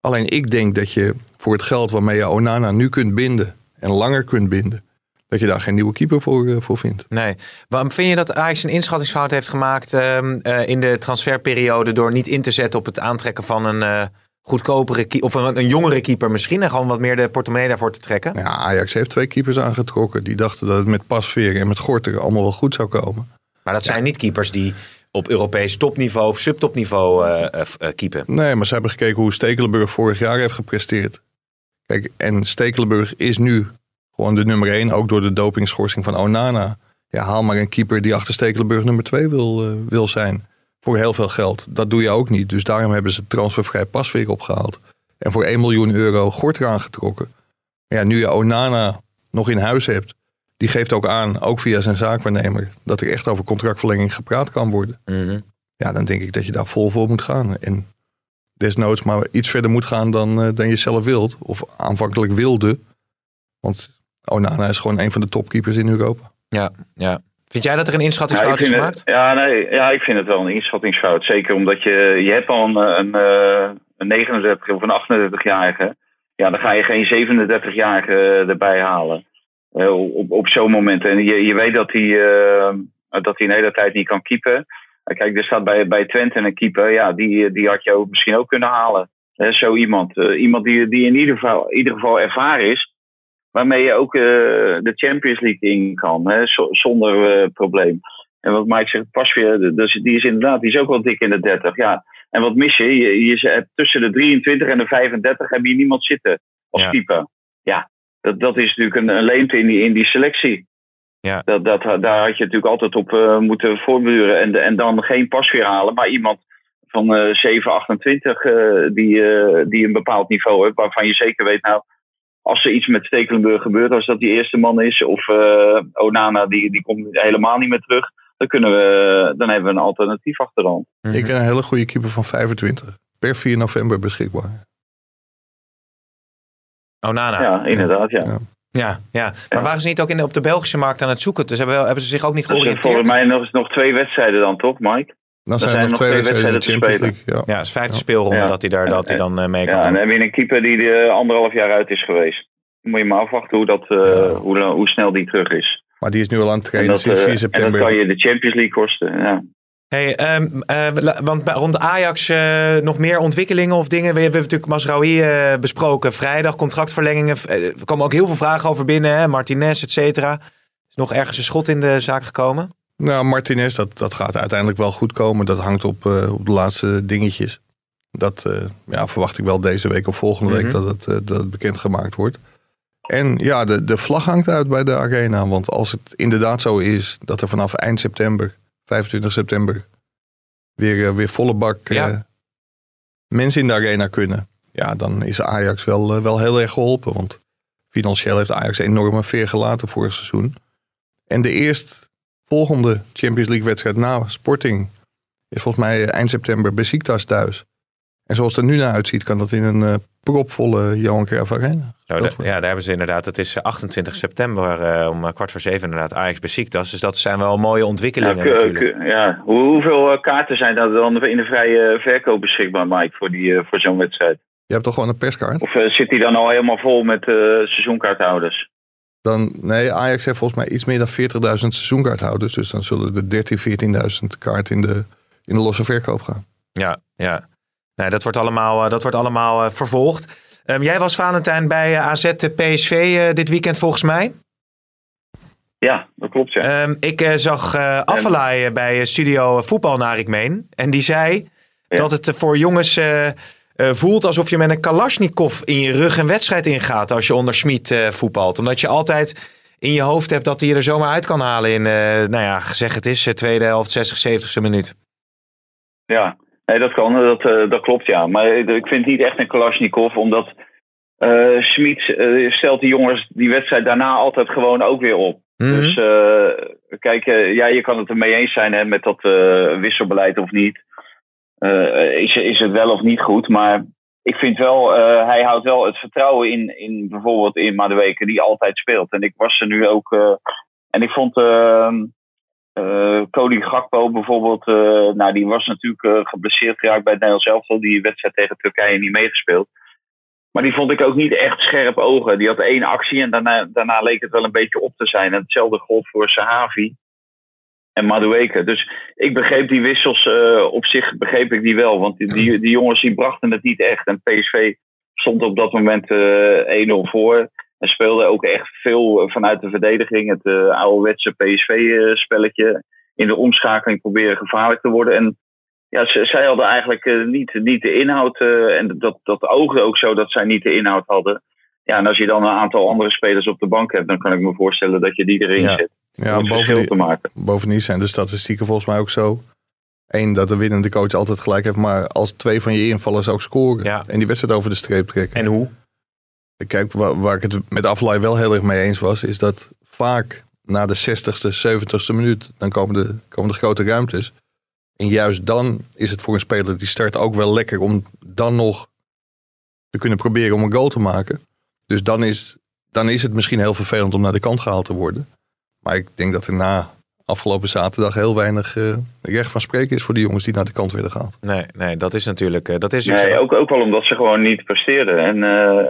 Alleen ik denk dat je voor het geld waarmee je Onana nu kunt binden en langer kunt binden, dat je daar geen nieuwe keeper voor, uh, voor vindt. Nee. Waarom vind je dat Ajax een inschattingsfout heeft gemaakt uh, uh, in de transferperiode door niet in te zetten op het aantrekken van een, goedkopere keeper, of een, een jongere keeper misschien, en gewoon wat meer de portemonnee daarvoor te trekken? Ja, Ajax heeft twee keepers aangetrokken. Die dachten dat het met Pasveer en met Gorter allemaal wel goed zou komen. Maar dat zijn niet keepers die op Europees topniveau of subtopniveau keepen. Nee, maar ze hebben gekeken hoe Stekelenburg vorig jaar heeft gepresteerd. Kijk, en Stekelenburg is nu gewoon de nummer 1, ook door de dopingschorsing van Onana. Ja, haal maar een keeper die achter Stekelenburg nummer 2 wil, uh, wil zijn. Voor heel veel geld. Dat doe je ook niet. Dus daarom hebben ze transfervrij Pasveer opgehaald. En voor 1 miljoen euro Gorter aangetrokken. Maar ja, nu je Onana nog in huis hebt. Die geeft ook aan, ook via zijn zaakwaarnemer, dat er echt over contractverlenging gepraat kan worden. Mm -hmm. Ja, dan denk ik dat je daar vol voor moet gaan. En desnoods maar iets verder moet gaan dan, uh, dan je zelf wilt. Of aanvankelijk wilde. Want Onana is gewoon een van de topkeepers in Europa. Ja, ja. Vind jij dat er een inschattingsfout ja, is gemaakt? Het, ja, nee, ja, ik vind het wel een inschattingsfout. Zeker omdat je, je hebt al een, een, een 39 of een 38-jarige. Ja, dan ga je geen 37-jarige erbij halen. Uh, op, op zo'n moment. En je, je weet dat hij, uh, dat hij een hele tijd niet kan keepen. Kijk, er staat bij, bij Twente een keeper. Ja, die, die had je ook misschien ook kunnen halen. He, zo iemand. Uh, iemand die, die in ieder geval, in ieder geval ervaren is. Waarmee je ook de Champions League in kan. He, zonder probleem. En wat Mike zegt, Pasveer, dus die is inderdaad die is ook wel dik in de 30. Ja. En wat mis je? Je, je hebt tussen de 23 en de 35 heb je niemand zitten als Ja. keeper. Ja, dat, dat is natuurlijk een, een leemte in die, in die selectie. Ja. Dat, dat, daar had je natuurlijk altijd op uh, moeten voortburen. En, en dan geen pasveer halen, maar iemand van uh, 7, 28 uh, die, uh, die een bepaald niveau heeft. Waarvan je zeker weet, nou, als er iets met Stekelenburg gebeurt, als dat die eerste man is. Of uh, Onana, die, die komt helemaal niet meer terug. Dan, kunnen we, dan hebben we een alternatief achter de hand. Mhm. Ik ken een hele goede keeper van 25. Per 4 november beschikbaar. Onana. Ja, inderdaad, ja. Ja. Ja, ja. Maar waren ze niet ook in de, op de Belgische markt aan het zoeken? Dus hebben, hebben ze zich ook niet Dus georiënteerd? volgens mij nog, nog twee wedstrijden dan, toch, Mike? Dan zijn zijn er nog twee wedstrijden in de te Champions spelen. League. Ja. Ja, het is vijfde Ja. speelronde Ja. dat hij daar dat hij dan eh, mee kan Ja, en doen. dan heb je een keeper die er anderhalf jaar uit is geweest. Dan moet je maar afwachten hoe, dat, uh, Ja. hoe, hoe snel die terug is. Maar die is nu al aan het En trainen dat, sinds 4 en dat september. kan je de Champions League kosten. Ja. Hey, um, uh, want rond Ajax uh, nog meer ontwikkelingen of dingen? We hebben natuurlijk Masraoui uh, besproken. Vrijdag, contractverlengingen. Er komen ook heel veel vragen over binnen. Hè? Martinez, et cetera. Is nog ergens een schot in de zaak gekomen? Nou, Martinez, dat, dat gaat uiteindelijk wel goed komen. Dat hangt op, op de laatste dingetjes. Dat ja, verwacht ik wel deze week of volgende week Mhm. dat, het, dat het bekendgemaakt wordt. En ja, de, de vlag hangt uit bij de arena. Want als het inderdaad zo is dat er vanaf eind september, 25 september, weer, eh, weer volle bak Ja. eh, mensen in de arena kunnen. Ja, dan is Ajax wel, eh, wel heel erg geholpen. Want financieel heeft Ajax een enorme veer gelaten vorig seizoen. En de eerstvolgende Champions League wedstrijd na Sporting is volgens mij eind september Besiktas thuis. En zoals het er nu naar uitziet, kan dat in een eh, propvolle Johan Cruijff Arena. Worden. ja, daar hebben ze inderdaad. Het is eh, 28 september eh, om eh, kwart voor zeven inderdaad Ajax Besiktas. Dus dat zijn wel mooie ontwikkelingen Ja, natuurlijk. ja. Hoe, hoeveel uh, kaarten zijn er dan in de vrije verkoop beschikbaar, Mike, voor, die, uh, voor zo'n wedstrijd? Je hebt toch gewoon een perskaart? Of uh, zit die dan al helemaal vol met uh, seizoenkaarthouders? Dan, nee, Ajax heeft volgens mij iets meer dan 40.000 seizoenkaarthouders. Dus dan zullen er 13.000, 14.000 kaarten in de, in de losse verkoop gaan. Ja, ja. Nee, dat wordt allemaal, eh, dat wordt allemaal eh, vervolgd. Um, jij was Valentijn bij eh, AZ PSV dit weekend volgens mij. Ja, dat klopt ja. Um, ik uh, zag uh, bij Studio Voetbal naar ik meen. En die zei ja. dat het voor jongens uh, voelt alsof je met een Kalashnikov in je rug een wedstrijd ingaat als je onder Schmid voetbalt. Omdat je altijd in je hoofd hebt dat hij je er zomaar uit kan halen in, nou ja, zeg het is, tweede helft, 60, 70ste minuut. Ja, nee, dat kan, dat, uh, dat klopt ja. Maar ik vind het niet echt een Kalashnikov, omdat uh, Schmid stelt die jongens die wedstrijd daarna altijd gewoon ook weer op. Mhm. Mm -hmm. Dus uh, kijk, uh, ja, je kan het ermee eens zijn hè, met dat wisselbeleid of niet. is, is het wel of niet goed, maar ik vind wel, hij houdt wel het vertrouwen in, in bijvoorbeeld in Madueke, die altijd speelt. En ik was er nu ook, en ik vond uh, Cody Gakpo bijvoorbeeld, nou die was natuurlijk geblesseerd geraakt bij het Nederlands elftal, die wedstrijd tegen Turkije niet meegespeeld. Maar die vond ik ook niet echt scherp ogen. Die had één actie en daarna, daarna leek het wel een beetje op te zijn. En hetzelfde gold voor Sahavi. en Madueke. Dus ik begreep die wissels eh, op zich begreep ik die wel. Want die, die, jongens die brachten het niet echt. En PSV stond op dat moment eh 1-0 voor. En speelde ook echt veel vanuit de verdediging. Het eh, ouderwetse PSV-spelletje. In de omschakeling proberen gevaarlijk te worden. En ja, ze- zij hadden eigenlijk eh, niet, niet de inhoud. eh, en dat, dat oogde ook zo dat zij niet de inhoud hadden. Ja, en als je dan een aantal andere spelers op de bank hebt, dan kan ik me voorstellen dat je die erin Ja. zet. Ja, om bovendien, te maken. bovendien zijn de statistieken volgens mij ook zo. Eén, dat de winnende coach altijd gelijk heeft. Maar als twee van je invallers ook scoren. Ja. En die wedstrijd over de streep trekken. En hoe? Kijk, waar, ik het met Aflaai wel heel erg mee eens was. Is dat vaak na de 60ste, 70ste minuut. Dan komen de, komen de grote ruimtes. En juist dan is het voor een speler die start ook wel lekker. Om dan nog te kunnen proberen om een goal te maken. Dus dan is, dan is het misschien heel vervelend om naar de kant gehaald te worden. Maar ik denk dat er na afgelopen zaterdag heel weinig eh, recht van spreken is voor die jongens die naar de kant werden gehaald. Nee, nee dat is natuurlijk, eh, dat is natuurlijk Nee, zo. ook, ook wel omdat ze gewoon niet presteerden. En eh,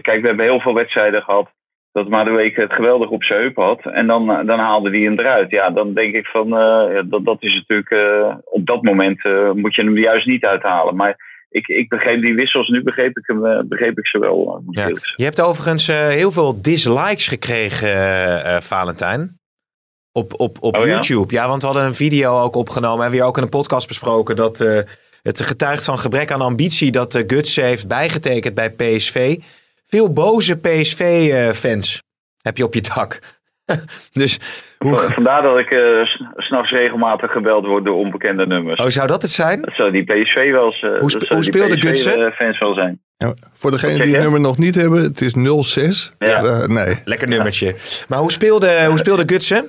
kijk, we hebben heel veel wedstrijden gehad dat Madueke het geweldig op zijn heup had. En dan, dan haalde hij hem eruit. Ja, dan denk ik van, eh, ja, dat, dat is natuurlijk, eh, op dat moment eh, moet je hem juist niet uithalen. Maar ik, ik begreep die wissels, nu begreep ik, hem, begreep ik ze wel. Ja. Je hebt overigens eh, heel veel dislikes gekregen, Valentijn. Op, op, op Oh? YouTube. Ja? want we hadden een video ook opgenomen en weer ook in een podcast besproken dat eh, het getuigt van gebrek aan ambitie dat uh, Guts heeft bijgetekend bij PSV. Veel boze PSV-fans heb je op je dak. dus hoe, Vandaar dat ik eh, s- s'nachts regelmatig gebeld word door onbekende nummers. oh, zou dat het zijn? Dat zou die PSV wel eens, eh, Hoe hoe speelde Gutsen? eh, fans wel zijn. Ja, voor degenen die het nummer nog niet hebben, het is 06. Ja. Eh, nee. Lekker nummertje. Maar hoe speelde, hoe speelde Gutsen?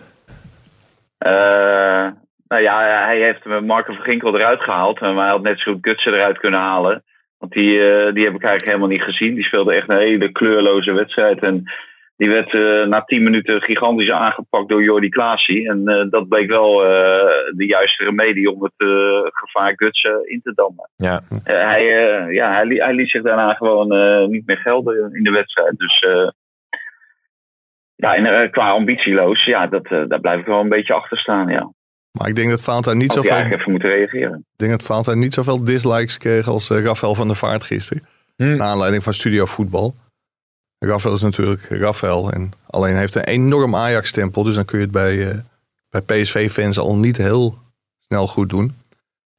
Eh, nou ja, hij heeft Marco van Ginkel eruit gehaald. Maar hij had net zo goed Gutsen eruit kunnen halen. Want die, eh, die heb ik eigenlijk helemaal niet gezien. Die speelde echt een hele kleurloze wedstrijd. En die werd eh, na tien minuten gigantisch aangepakt door Jordi Klaasie. En dat bleek wel de juiste remedie om het gevaar Gutsen in te dammen. Ja. Hij, ja, hij, li- hij liet zich daarna gewoon niet meer gelden in de wedstrijd. Dus ja, en, eh, qua ambitieloos, ja, dat, eh, daar blijf ik wel een beetje achter staan. Ja. Maar ik denk dat Valentijn niet Had zoveel, even moeten reageren. ik denk dat Valentijn niet zoveel dislikes kreeg als eh, Rafael van der Vaart gisteren. Hm. Naar aanleiding van Studio Voetbal. Rafael is natuurlijk Rafael. En alleen heeft een enorm Ajax-stempel. Dus dan kun je het bij, eh, bij PSV-fans al niet heel snel goed doen.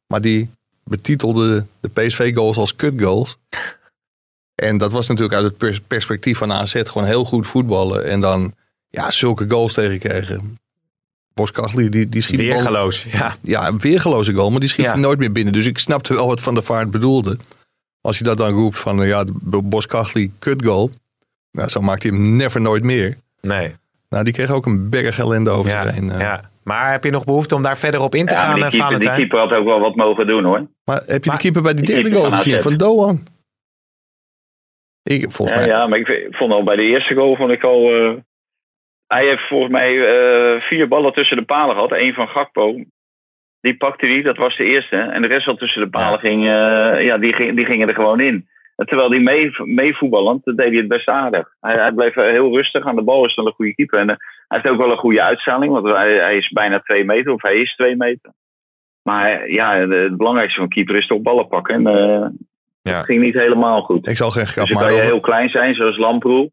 Maar die betitelde de PSV-goals als kut-goals. En dat was natuurlijk uit het pers- perspectief van AZ gewoon heel goed voetballen. En dan ja, zulke goals tegenkrijgen. Boskachli, die, die schiet bal- Weergeloos. Ja. ja, een weergeloze goal, maar die schiet Ja. nooit meer binnen. Dus ik snapte wel wat Van der Vaart bedoelde. Als je dat dan roept van, ja, Boskachli, kut goal. Nou, zo maakt hij hem never nooit meer. Nee. Nou, die kreeg ook een berg ellende over Ja, zich heen. eh. ja. Maar heb je nog behoefte om daar verder op in te Ja, gaan, maar eh, die, keeper, die Valentijn? keeper had ook wel wat mogen doen hoor. Maar heb je Maar- de keeper bij die die derde goal gezien? Van Doan? Ik, volgens Ja, mij. ja, maar ik, vond al bij de eerste goal vond ik al. eh, hij heeft volgens mij eh, vier ballen tussen de palen gehad. Eén van Gakpo. Die pakte die, dat was de eerste. En de rest al tussen de palen ging, eh, ja, die, ging, die gingen er gewoon in. En terwijl die mee, meevoetballend, dat deed hij het best aardig. Hij, hij bleef heel rustig aan de bal, is dan een goede keeper. En hij heeft ook wel een goede uitstraling, want hij, hij is bijna twee meter, of hij is twee meter. Maar ja, het belangrijkste van een keeper is toch ballen pakken. En Ja. dat ging niet helemaal goed. Ik zal geen grap Dus dan maken kan je over... heel klein zijn, zoals Lamproe.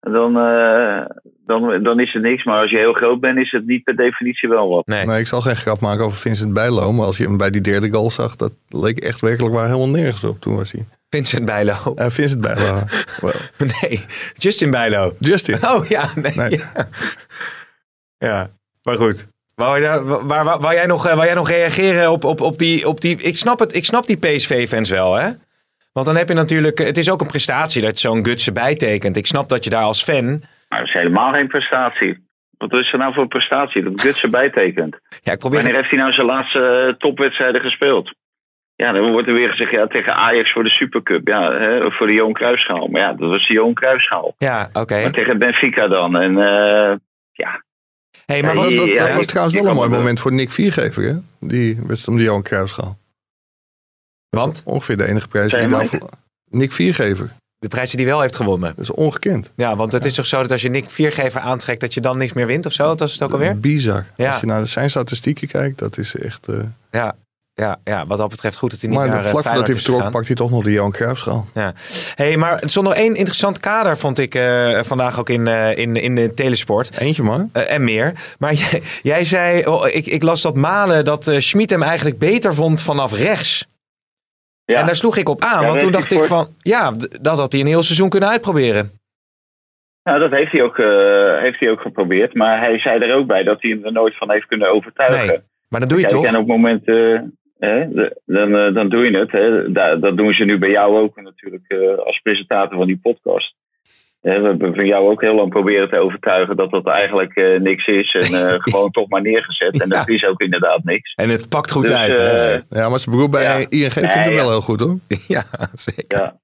En dan, eh, dan, dan is het niks. Maar als je heel groot bent, is het niet per definitie wel wat. Nee. Nee, ik zal geen grap maken over Vincent Bijlo. Maar als je hem bij die derde goal zag, dat leek echt werkelijk waar helemaal nergens op. Toen was hij. Vincent Bijlo. Eh, Vincent Bijlo. Nee, Justin Bijlo. Justin. Oh ja, nee. Nee. Ja. ja, maar goed. Wou, je waar, waar, wou jij nog, eh, wou jij nog reageren op, op, op, die, op die... Ik snap, het, ik snap die PSV-fans wel, hè? Want dan heb je natuurlijk... Het is ook een prestatie dat zo'n Gutsen bijtekent. Ik snap dat je daar als fan... Maar dat is helemaal geen prestatie. Wat is er nou voor prestatie? Dat Gutsen bijtekent. Ja, ik probeer... Wanneer heeft hij nou zijn laatste eh, topwedstrijden gespeeld? Ja, dan wordt er weer gezegd, ja, tegen Ajax voor de Supercup. Ja, hè, voor de Johan Cruijffschaal. Maar ja, dat was de Johan Cruijffschaal. Ja, oké. Maar tegen Benfica dan. En eh, ja, Hey, maar Ja, wat, Dat, dat, dat Ja, was trouwens wel een mooi het, moment voor Nick Viergever. Hè? Die wedstrijd om de Johan Cruijffschaal. Want? Ongeveer de enige prijs die hij Nick Viergever. De De prijs die hij wel heeft gewonnen. Dat is ongekend. Ja, want het is toch zo dat als je Nick Viergever aantrekt, dat je dan niks meer wint of zo? Dat is het ook alweer? Bizar. Ja. Als je naar zijn statistieken kijkt, dat is echt... eh, Ja, ja, ja, wat dat betreft goed dat hij niet maar naar eh, vlak voordat hij is vertrok, pakt hij toch nog de Johan Cruijffschaal. Ja. Hey, maar er stond nog één interessant kader, vond ik eh, vandaag ook in, eh, in, in de telesport. Eentje maar. Eh, en meer. Maar jij, jij zei, oh, ik, ik las dat Malen, dat Schmid hem eigenlijk beter vond vanaf rechts. Ja. En daar sloeg ik op aan, Ja, want toen dacht ik van, ja, dat had hij een heel seizoen kunnen uitproberen. Nou, dat heeft hij, ook, eh, heeft hij ook geprobeerd. Maar hij zei er ook bij dat hij hem er nooit van heeft kunnen overtuigen. Nee, maar dat doe je Kijk, toch? en op het moment, eh, dan, eh, dan doe je het. Hè. Da- dat doen ze nu bij jou ook natuurlijk als presentator van die podcast. We hebben van jou ook heel lang proberen te overtuigen dat dat eigenlijk eh, niks is. En eh, gewoon toch maar neergezet. En Ja. dat is ook inderdaad niks. En het pakt goed Dus, uit. eh, hè? Ja, maar zijn broer bij Ja. ING vindt Nee, hem wel ja. heel goed hoor. ja, zeker. Ja.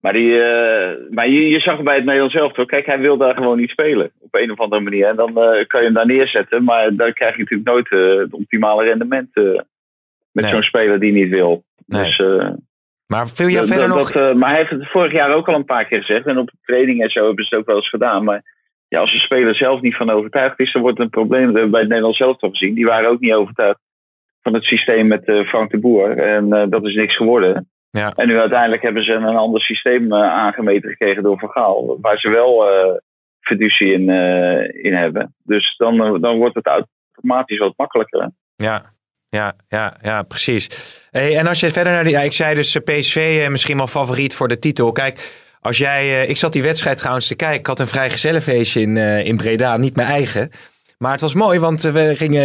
Maar, die, eh, maar je, je zag bij het Nederlands zelf toch. Kijk, hij wil daar gewoon niet spelen. Op een of andere manier. En dan eh, kan je hem daar neerzetten. Maar dan krijg je natuurlijk nooit eh, het optimale rendement. eh, met Nee. zo'n speler die niet wil. Nee. Dus, eh, Maar dat- verder dat- nog... dat, eh, maar hij heeft het vorig jaar ook al een paar keer gezegd. En op de training en zo hebben ze het ook wel eens gedaan. Maar ja, als de speler zelf niet van overtuigd is, dan wordt het een probleem. Dat hebben we bij het Nederlands zelf toch gezien. Die waren ook niet overtuigd van het systeem met eh, Frank de Boer. En eh, dat is niks geworden. Ja. En nu uiteindelijk hebben ze een ander systeem aangemeten gekregen door Van Gaal. Waar ze wel fiducie in, in hebben. Dus dan, dan wordt het automatisch wat makkelijker. Ja, ja, ja, ja precies. Hey, en als je verder naar die... Ja, ik zei dus eh, PSV eh, misschien wel favoriet voor de titel. Kijk, als jij... eh, ik zat die wedstrijd trouwens te kijken. Ik had een vrij gezellenfeestje in, eh, in Breda. Niet mijn eigen. Maar het was mooi, want we gingen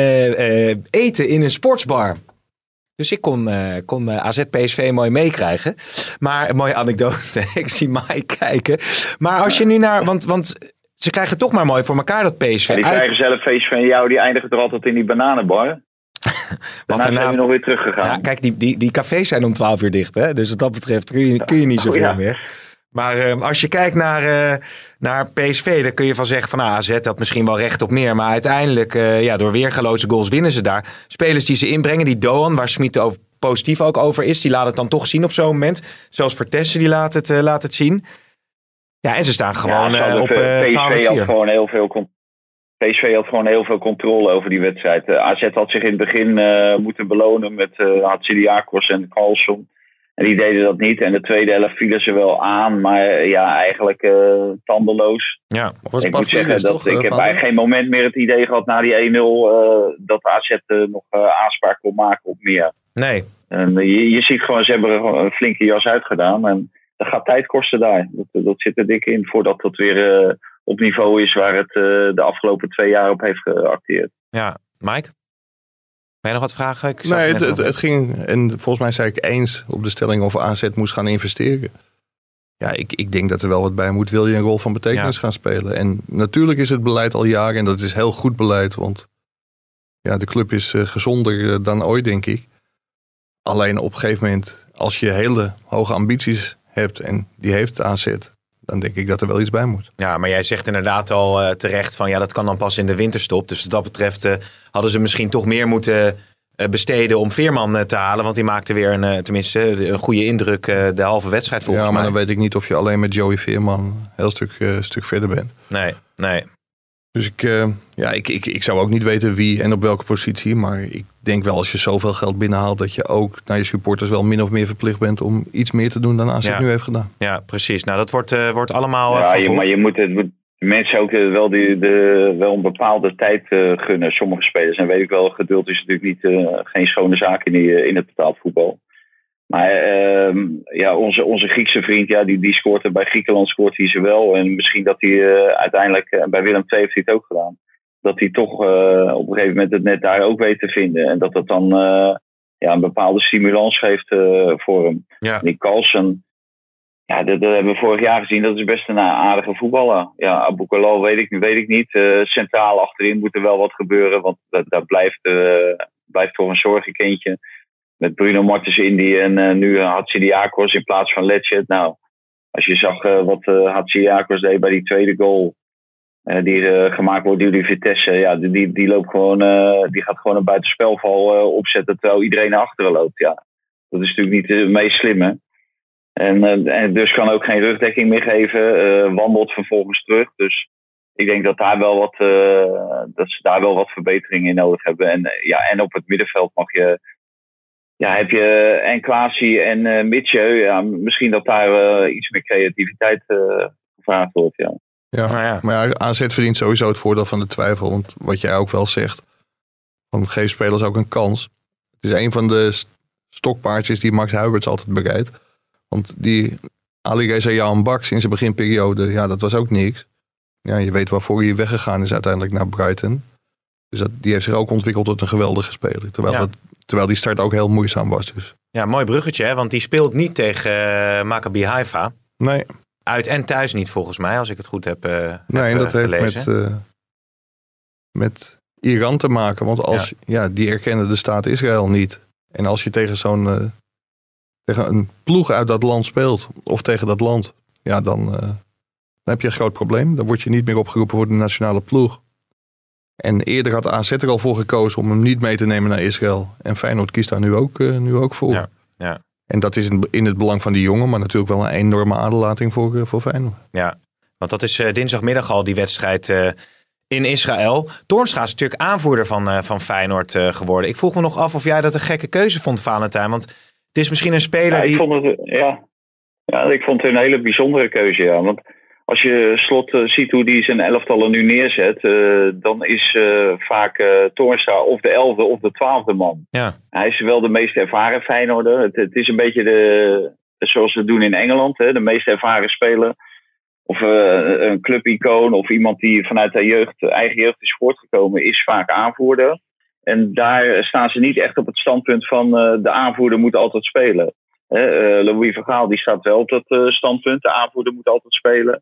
eten in een sportsbar. Dus ik kon, kon AZ PSV mooi meekrijgen. Maar een mooie anekdote. ik zie Mike kijken. Maar als je nu naar... Want, want ze krijgen toch maar mooi voor elkaar dat PSV. En die uit- vrijgezellenfeest van jou, die eindigt er altijd in die bananenbar. Daarna zijn we nog weer teruggegaan. Ja, kijk, die, die, die cafés zijn om 12 uur dicht. Hè? Dus wat dat betreft kun je, kun je niet Oh, zoveel ja. meer. Maar eh, als je kijkt naar, eh, naar PSV, dan kun je van zeggen van nou, AZ had misschien wel recht op meer. Maar uiteindelijk, eh, ja, door weergaloze goals winnen ze daar. Spelers die ze inbrengen, die Doan, waar Smit over, positief ook over is, die laat het dan toch zien op zo'n moment. Zoals Vertessen, die laat het, eh, laat het zien. Ja, en ze staan gewoon Ja, op 12 PSV had 4 gewoon heel veel PSV had gewoon heel veel controle over die wedstrijd. Eh, AZ had zich in het begin eh, moeten belonen met uh, Hatsidiakos en Carlson. En die deden dat niet. En de tweede helft vielen ze wel aan, maar eh, ja, eigenlijk eh, tandeloos. Ja, Was ik moet zeggen dat toch? ik eh, heb eigenlijk geen moment meer het idee gehad na die 1-0 eh, dat AZ eh, nog eh, aanspraak kon maken op meer. nee. En eh, je, je ziet gewoon, ze hebben er een flinke jas uitgedaan. En dat gaat tijd kosten daar. Dat, dat zit er dik in voordat dat weer eh, op niveau is waar het eh, de afgelopen twee jaar op heeft geacteerd. Ja, Mike? Ben je nog wat vragen? Ik Nee, het, het, ging, en volgens mij zei ik eens op de stelling of AZ moest gaan investeren. Ja, ik, ik denk dat er wel wat bij moet. Wil je een rol van betekenis Ja. gaan spelen? En natuurlijk is het beleid al jaren, en dat is heel goed beleid, want ja, de club is eh, gezonder eh, dan ooit, denk ik. Alleen op een gegeven moment, als je hele hoge ambities hebt en die heeft AZ, dan denk ik dat er wel iets bij moet. Ja, maar jij zegt inderdaad al eh, terecht van ja, dat kan dan pas in de winterstop. Dus wat dat betreft eh, hadden ze misschien toch meer moeten eh, besteden om Veerman te halen. Want die maakte weer een, tenminste, een goede indruk de halve wedstrijd volgens ja, maar mij. dan weet ik niet of je alleen met Joey Veerman een heel stuk, stuk verder bent. Nee, nee. Dus ik, ja, ik, ik, ik zou ook niet weten wie en op welke positie. Maar ik denk wel als je zoveel geld binnenhaalt... dat je ook naar je supporters wel min of meer verplicht bent... om iets meer te doen dan AZ Ja. nu heeft gedaan. Ja, precies. Nou, dat wordt, eh, wordt allemaal eh, ja, je, maar je moet het moet de mensen ook eh, wel, die, de, wel een bepaalde tijd eh, gunnen. Sommige spelers. En weet ik wel, geduld is natuurlijk niet, eh, geen schone zaak in, die, in het betaald voetbal. Maar ehm, ja, onze, onze Griekse vriend, ja, die, die scoort er bij Griekenland scoort hij ze wel. En misschien dat hij eh, uiteindelijk, bij Willem II heeft hij het ook gedaan. Dat hij toch eh, op een gegeven moment het net daar ook weet te vinden. En dat dat dan eh, ja, een bepaalde stimulans geeft eh, voor hem. Ja. Die Carlsen, ja, dat, dat hebben we vorig jaar gezien. Dat is best een aardige voetballer. Ja, Abu Kalal weet ik, weet ik niet. Centraal achterin moet er wel wat gebeuren. Want dat, dat blijft, blijft toch een zorgenkindje. Met Bruno Martens Indy en eh, nu Hatsidiakos in plaats van Letchet. Nou, als je zag wat uh, Hatsidiakos deed bij die tweede goal. Eh, die eh, gemaakt wordt door die Vitesse. Ja, die, die, die, loopt gewoon, eh, die gaat gewoon een buitenspelval eh, opzetten terwijl iedereen naar achteren loopt. Ja, dat is natuurlijk niet het meest slimme. En, dus kan ook geen rugdekking meer geven. wandelt vervolgens terug. Dus ik denk dat, daar wel wat, dat ze daar wel wat verbetering in nodig hebben. En, ja, en op het middenveld mag je. Ja, heb je en Klaasie en Mitchell. Ja, misschien dat daar iets meer creativiteit gevraagd wordt. Ja. Ja. Nou ja. Maar ja, AZ verdient sowieso het voordeel van de twijfel. Want wat jij ook wel zegt, van geef spelers ook een kans. Het is een van de st- stokpaardjes die Max Huiberts altijd bereidt. Want die Ali Reza Jan Baks in zijn beginperiode, ja, dat was ook niks. Ja, je weet waarvoor hij weggegaan is uiteindelijk naar Brighton. Dus dat, die heeft zich ook ontwikkeld tot een geweldige speler. Terwijl, Ja. dat, terwijl die start ook heel moeizaam was. Dus. Ja, mooi bruggetje, hè? want die speelt niet tegen eh Maccabi Haifa. Nee, Uit en thuis niet, volgens mij, als ik het goed heb, eh nee heb, en dat eh, heeft met, eh, met Iran te maken. Want als, ja. die erkennen de staat Israël niet. En als je tegen zo'n tegen een ploeg uit dat land speelt, of tegen dat land, ja, dan, dan heb je een groot probleem. Dan word je niet meer opgeroepen voor de nationale ploeg. En eerder had AZ er al voor gekozen om hem niet mee te nemen naar Israël. En Feyenoord kiest daar nu ook, nu ook voor. Ja, ja. En dat is in, in het belang van die jongen, maar natuurlijk wel een enorme aderlating voor, eh, voor Feyenoord. Ja, want dat is eh, dinsdagmiddag al die wedstrijd eh, in Israël. Toornstra is natuurlijk aanvoerder van, eh, van Feyenoord eh, geworden. Ik vroeg me nog af of jij dat een gekke keuze vond, Valentijn. Want het is misschien een speler Ja, ik die... vond het, ja. ja, ik vond het een hele bijzondere keuze. Ja. Want als je slot eh, ziet hoe die zijn elftallen nu neerzet, eh, dan is eh, vaak Toornstra of de elfde of de twaalfde man. Ja, Hij is wel de meest ervaren Feyenoorder. Het, het is een beetje de, zoals ze het doen in Engeland, hè, de meest ervaren speler. Of een clubicoon of iemand die vanuit de jeugd, eigen jeugd is voortgekomen, is vaak aanvoerder. En daar staan ze niet echt op het standpunt van de aanvoerder moet altijd spelen. Louis van Gaal die staat wel op dat standpunt, de aanvoerder moet altijd spelen.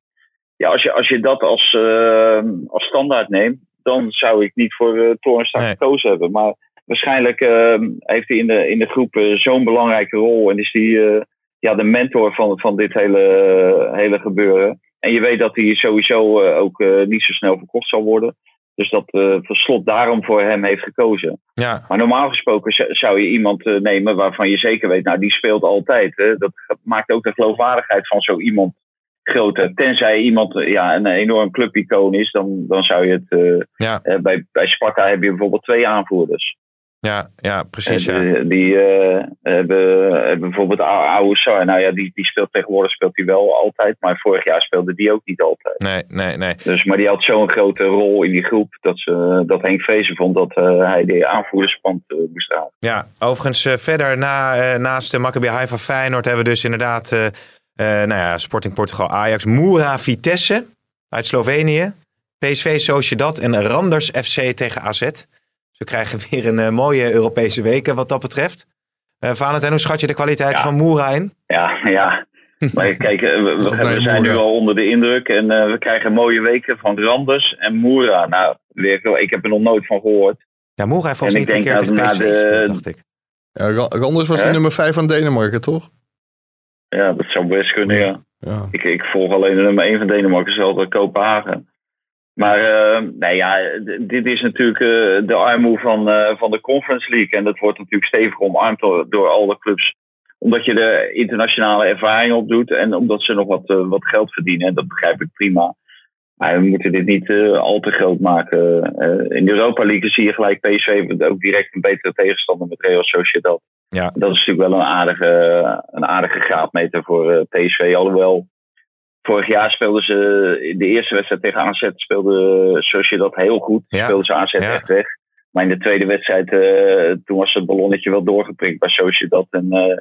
Ja, als je, als je dat als, eh, als standaard neemt, dan zou ik niet voor uh, Nee. gekozen hebben. Maar waarschijnlijk eh, heeft hij in de, in de groep eh, zo'n belangrijke rol en is hij eh, ja, de mentor van, van dit hele, hele gebeuren. En je weet dat hij sowieso ook niet zo snel verkocht zal worden. Dus dat uh, Slot daarom voor hem heeft gekozen. ja, Maar normaal gesproken zou je iemand nemen waarvan je zeker weet, nou die speelt altijd. Hè? Dat maakt ook de geloofwaardigheid van zo iemand groter. Tenzij iemand eh, ja, een enorm clubicoon is, dan, dan zou je het. eh, ja, eh, bij, bij Sparta heb je bijvoorbeeld twee aanvoerders. ja, ja, precies. Ja. Die hebben, hebben bijvoorbeeld Oude Sar. Nou ja, die, die speelt tegenwoordig speelt hij wel altijd. Maar vorig jaar speelde die ook niet altijd. Nee, nee, nee. Dus, maar die had zo'n grote rol in die groep dat, ze, dat Henk Vrezen vond dat hij de aanvoerderspand moest halen. Ja, overigens verder na, naast de Maccabi Haifa Feyenoord hebben we dus inderdaad eh, eh, nou ja, Sporting Portugal Ajax, Moura Vitesse uit Slovenië, PSV Sociedad en Randers FC tegen AZ. Dus we krijgen weer een eh, mooie Europese weken wat dat betreft. Eh Valentijn, hoe schat je de kwaliteit Ja. van Moura in? Ja, ja. Maar kijk, we, zijn nu al onder de indruk en eh, we krijgen mooie weken van Randers en Moera. Nou, weer- ik heb er nog nooit van gehoord. Ja, Moura heeft volgens En mij niet een keer denk tegen dat PSV de- dacht ik. Ja, Ra- Randers was de nummer 5 van Denemarken, toch? Ja, dat zou best kunnen, ja. Ja. Ik, ik volg alleen de nummer 1 van Denemarken, is altijd Kopenhagen. Maar eh, nee, ja, dit is natuurlijk eh, de armoe van, eh, van de Conference League. En dat wordt natuurlijk stevig omarmd door, door alle clubs. Omdat je de internationale ervaring opdoet en omdat ze nog wat, wat geld verdienen. En dat begrijp ik prima. Maar we moeten dit niet al te groot maken. In de Europa League zie je gelijk PSV ook direct een betere tegenstander met Real Sociedad. Ja. Dat is natuurlijk wel een aardige, een aardige graadmeter voor eh, PSV. Alhoewel, vorig jaar speelden ze in de eerste wedstrijd tegen AZ speelde Sociedad heel goed. Ja. Speelden ze AZ Ja. echt weg. Maar in de tweede wedstrijd, eh, toen was het ballonnetje wel doorgeprikt bij Sociedad. En eh,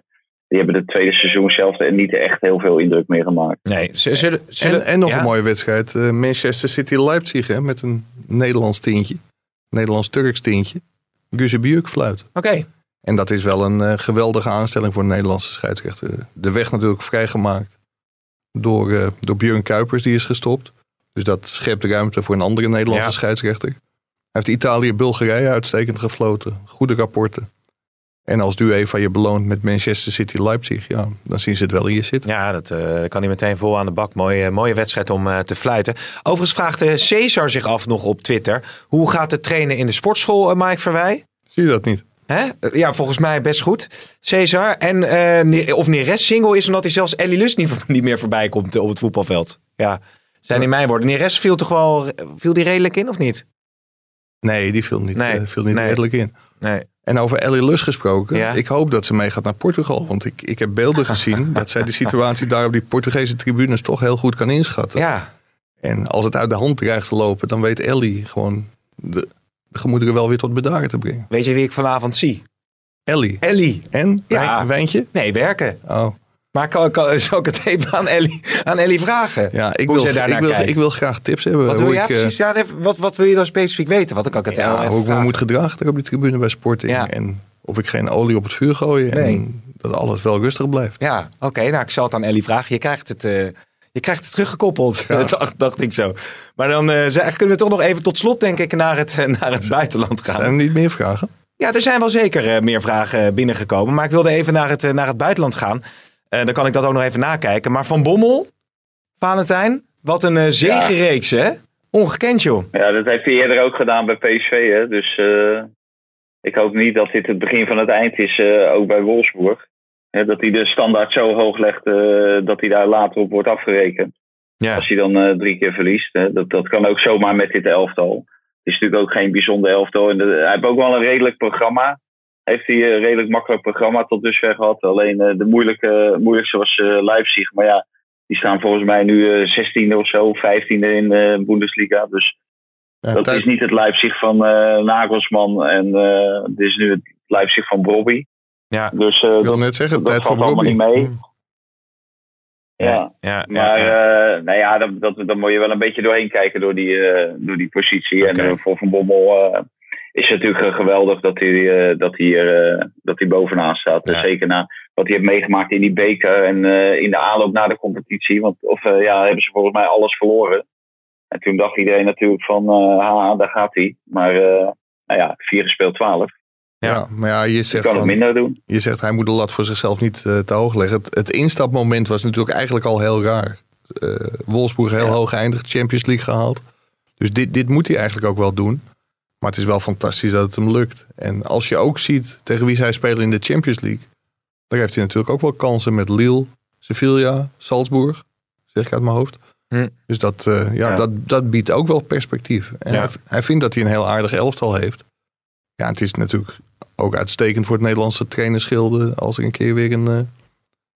die hebben het tweede seizoen zelf en niet echt heel veel indruk meer gemaakt. Nee, ze- zullen, zullen, En, en nog ja? een mooie wedstrijd. eh, Manchester City Leipzig hè, met een Nederlands tientje. Nederlands-Turks tientje. Guzebujuk fluit. Oké, En dat is wel een eh, geweldige aanstelling voor een Nederlandse scheidsrechter. De weg natuurlijk vrijgemaakt door, eh, door Björn Kuipers, die is gestopt. Dus dat schept ruimte voor een andere Nederlandse Ja. scheidsrechter. Hij heeft Italië-Bulgarije uitstekend gefloten. Goede rapporten. En als de UEFA je beloont met Manchester City Leipzig, ja, dan zien ze het wel in je zitten. Ja, dat eh, kan hij meteen vol aan de bak. Mooie, mooie wedstrijd om te fluiten. Overigens vraagt Cesar zich af nog op Twitter. Hoe gaat het trainen in de sportschool, Mike Verwij? Zie je dat niet? Hè? Ja, volgens mij best goed. Cesar. En, eh, Ne- of Neres single is omdat hij zelfs Ellie Lust niet, niet meer voorbij komt eh, op het voetbalveld. Ja, zijn in mijn woorden. Neres viel toch wel, viel die redelijk in of niet? Nee, die viel niet, Nee, eh, viel niet nee. redelijk in. Nee. En over Ellie Lus gesproken. Ja. Ik hoop dat ze meegaat naar Portugal. Want ik, ik heb beelden gezien dat zij de situatie daar op die Portugese tribunes toch heel goed kan inschatten. Ja, En als het uit de hand dreigt te lopen, dan weet Ellie gewoon de, de gemoederen wel weer tot bedaren te brengen. weet je wie ik vanavond zie? Ellie. Ellie. En? Ja. Wijn- Wijntje? Nee, werken. Oh. Maar kan, kan, zou ik het even aan Ellie, aan Ellie vragen? Ja, ik Hoe wil, daarnaar ik, wil, kijkt. ik wil graag tips hebben. Wat hoe wil jij ik, eh, precies? Ja, even, wat, wat wil je dan specifiek weten? Kan ik het ja, even hoe ik me moet gedragen op die tribune bij Sporting. Ja. En of ik geen olie op het vuur gooi. Nee. En dat alles wel rustig blijft. Ja, oké. nou, ik zal het aan Ellie vragen. Je krijgt het, eh, je krijgt het teruggekoppeld, dacht, dacht ik zo. Maar dan eh, zeg- kunnen we toch nog even tot slot, denk ik, naar het, eh, naar het buitenland gaan. Er niet meer vragen? Ja, er zijn wel zeker eh, meer vragen binnengekomen. Maar ik wilde even naar het, naar het buitenland gaan. Eh, dan kan ik dat ook nog even nakijken. Maar Van Bommel, Valentijn, wat een eh zegenreeks, hè? Ongekend, joh. Ja, dat heeft hij eerder ook gedaan bij PSV. Hè? Dus eh, ik hoop niet dat dit het begin van het eind is, eh, ook bij Wolfsburg. Hè, dat hij de standaard zo hoog legt eh, dat hij daar later op wordt afgerekend. Ja, Als hij dan eh, drie keer verliest. Hè? Dat, dat kan ook zomaar met dit elftal. Het is natuurlijk ook geen bijzonder elftal. En de- hij heeft ook wel een redelijk programma. Heeft hij een redelijk makkelijk programma tot dusver gehad. Alleen eh, de moeilijke, moeilijkste was eh, Leipzig. Maar ja, die staan volgens mij nu eh 16e of zo, 15e in de Bundesliga. Dus Ja, dat is niet het Leipzig van eh, Nagelsman. En eh dit is nu het Leipzig van Bobby. Ja. Dus eh, ik wil dat, net zeggen, dat tijd voor valt allemaal niet mee. Ja. ja, Maar ja, eh, nou ja, dat, dat, dan moet je wel een beetje doorheen kijken door die, eh, door die positie. En voor Van Bommel eh, is het natuurlijk geweldig dat hij, eh, dat, hij eh, dat hij bovenaan staat. Ja. Zeker na wat hij heeft meegemaakt in die beker en eh, in de aanloop naar de competitie. Want of eh, ja, hebben ze volgens mij alles verloren. En toen dacht iedereen natuurlijk van, eh ha, daar gaat hij. Maar eh, nou ja, vier gespeeld twaalf. Ja, maar ja, je Je zegt, kan het van, minder doen. je zegt hij moet de lat voor zichzelf niet eh, te hoog leggen. Het, het instapmoment was natuurlijk eigenlijk al heel raar. Eh Wolfsburg heel Ja. hoog geëindigd, Champions League gehaald. Dus dit, dit moet hij eigenlijk ook wel doen. Maar het is wel fantastisch dat het hem lukt. En als je ook ziet tegen wie zij spelen in de Champions League. Daar heeft hij natuurlijk ook wel kansen met Lille, Sevilla, Salzburg. Zeg ik uit mijn hoofd. Hm. Dus dat, eh, ja, Ja. Dat, dat biedt ook wel perspectief. En Ja. hij, hij vindt dat hij een heel aardig elftal heeft. Ja, het is natuurlijk ook uitstekend voor het Nederlandse trainerschilde. als er een keer weer een, eh,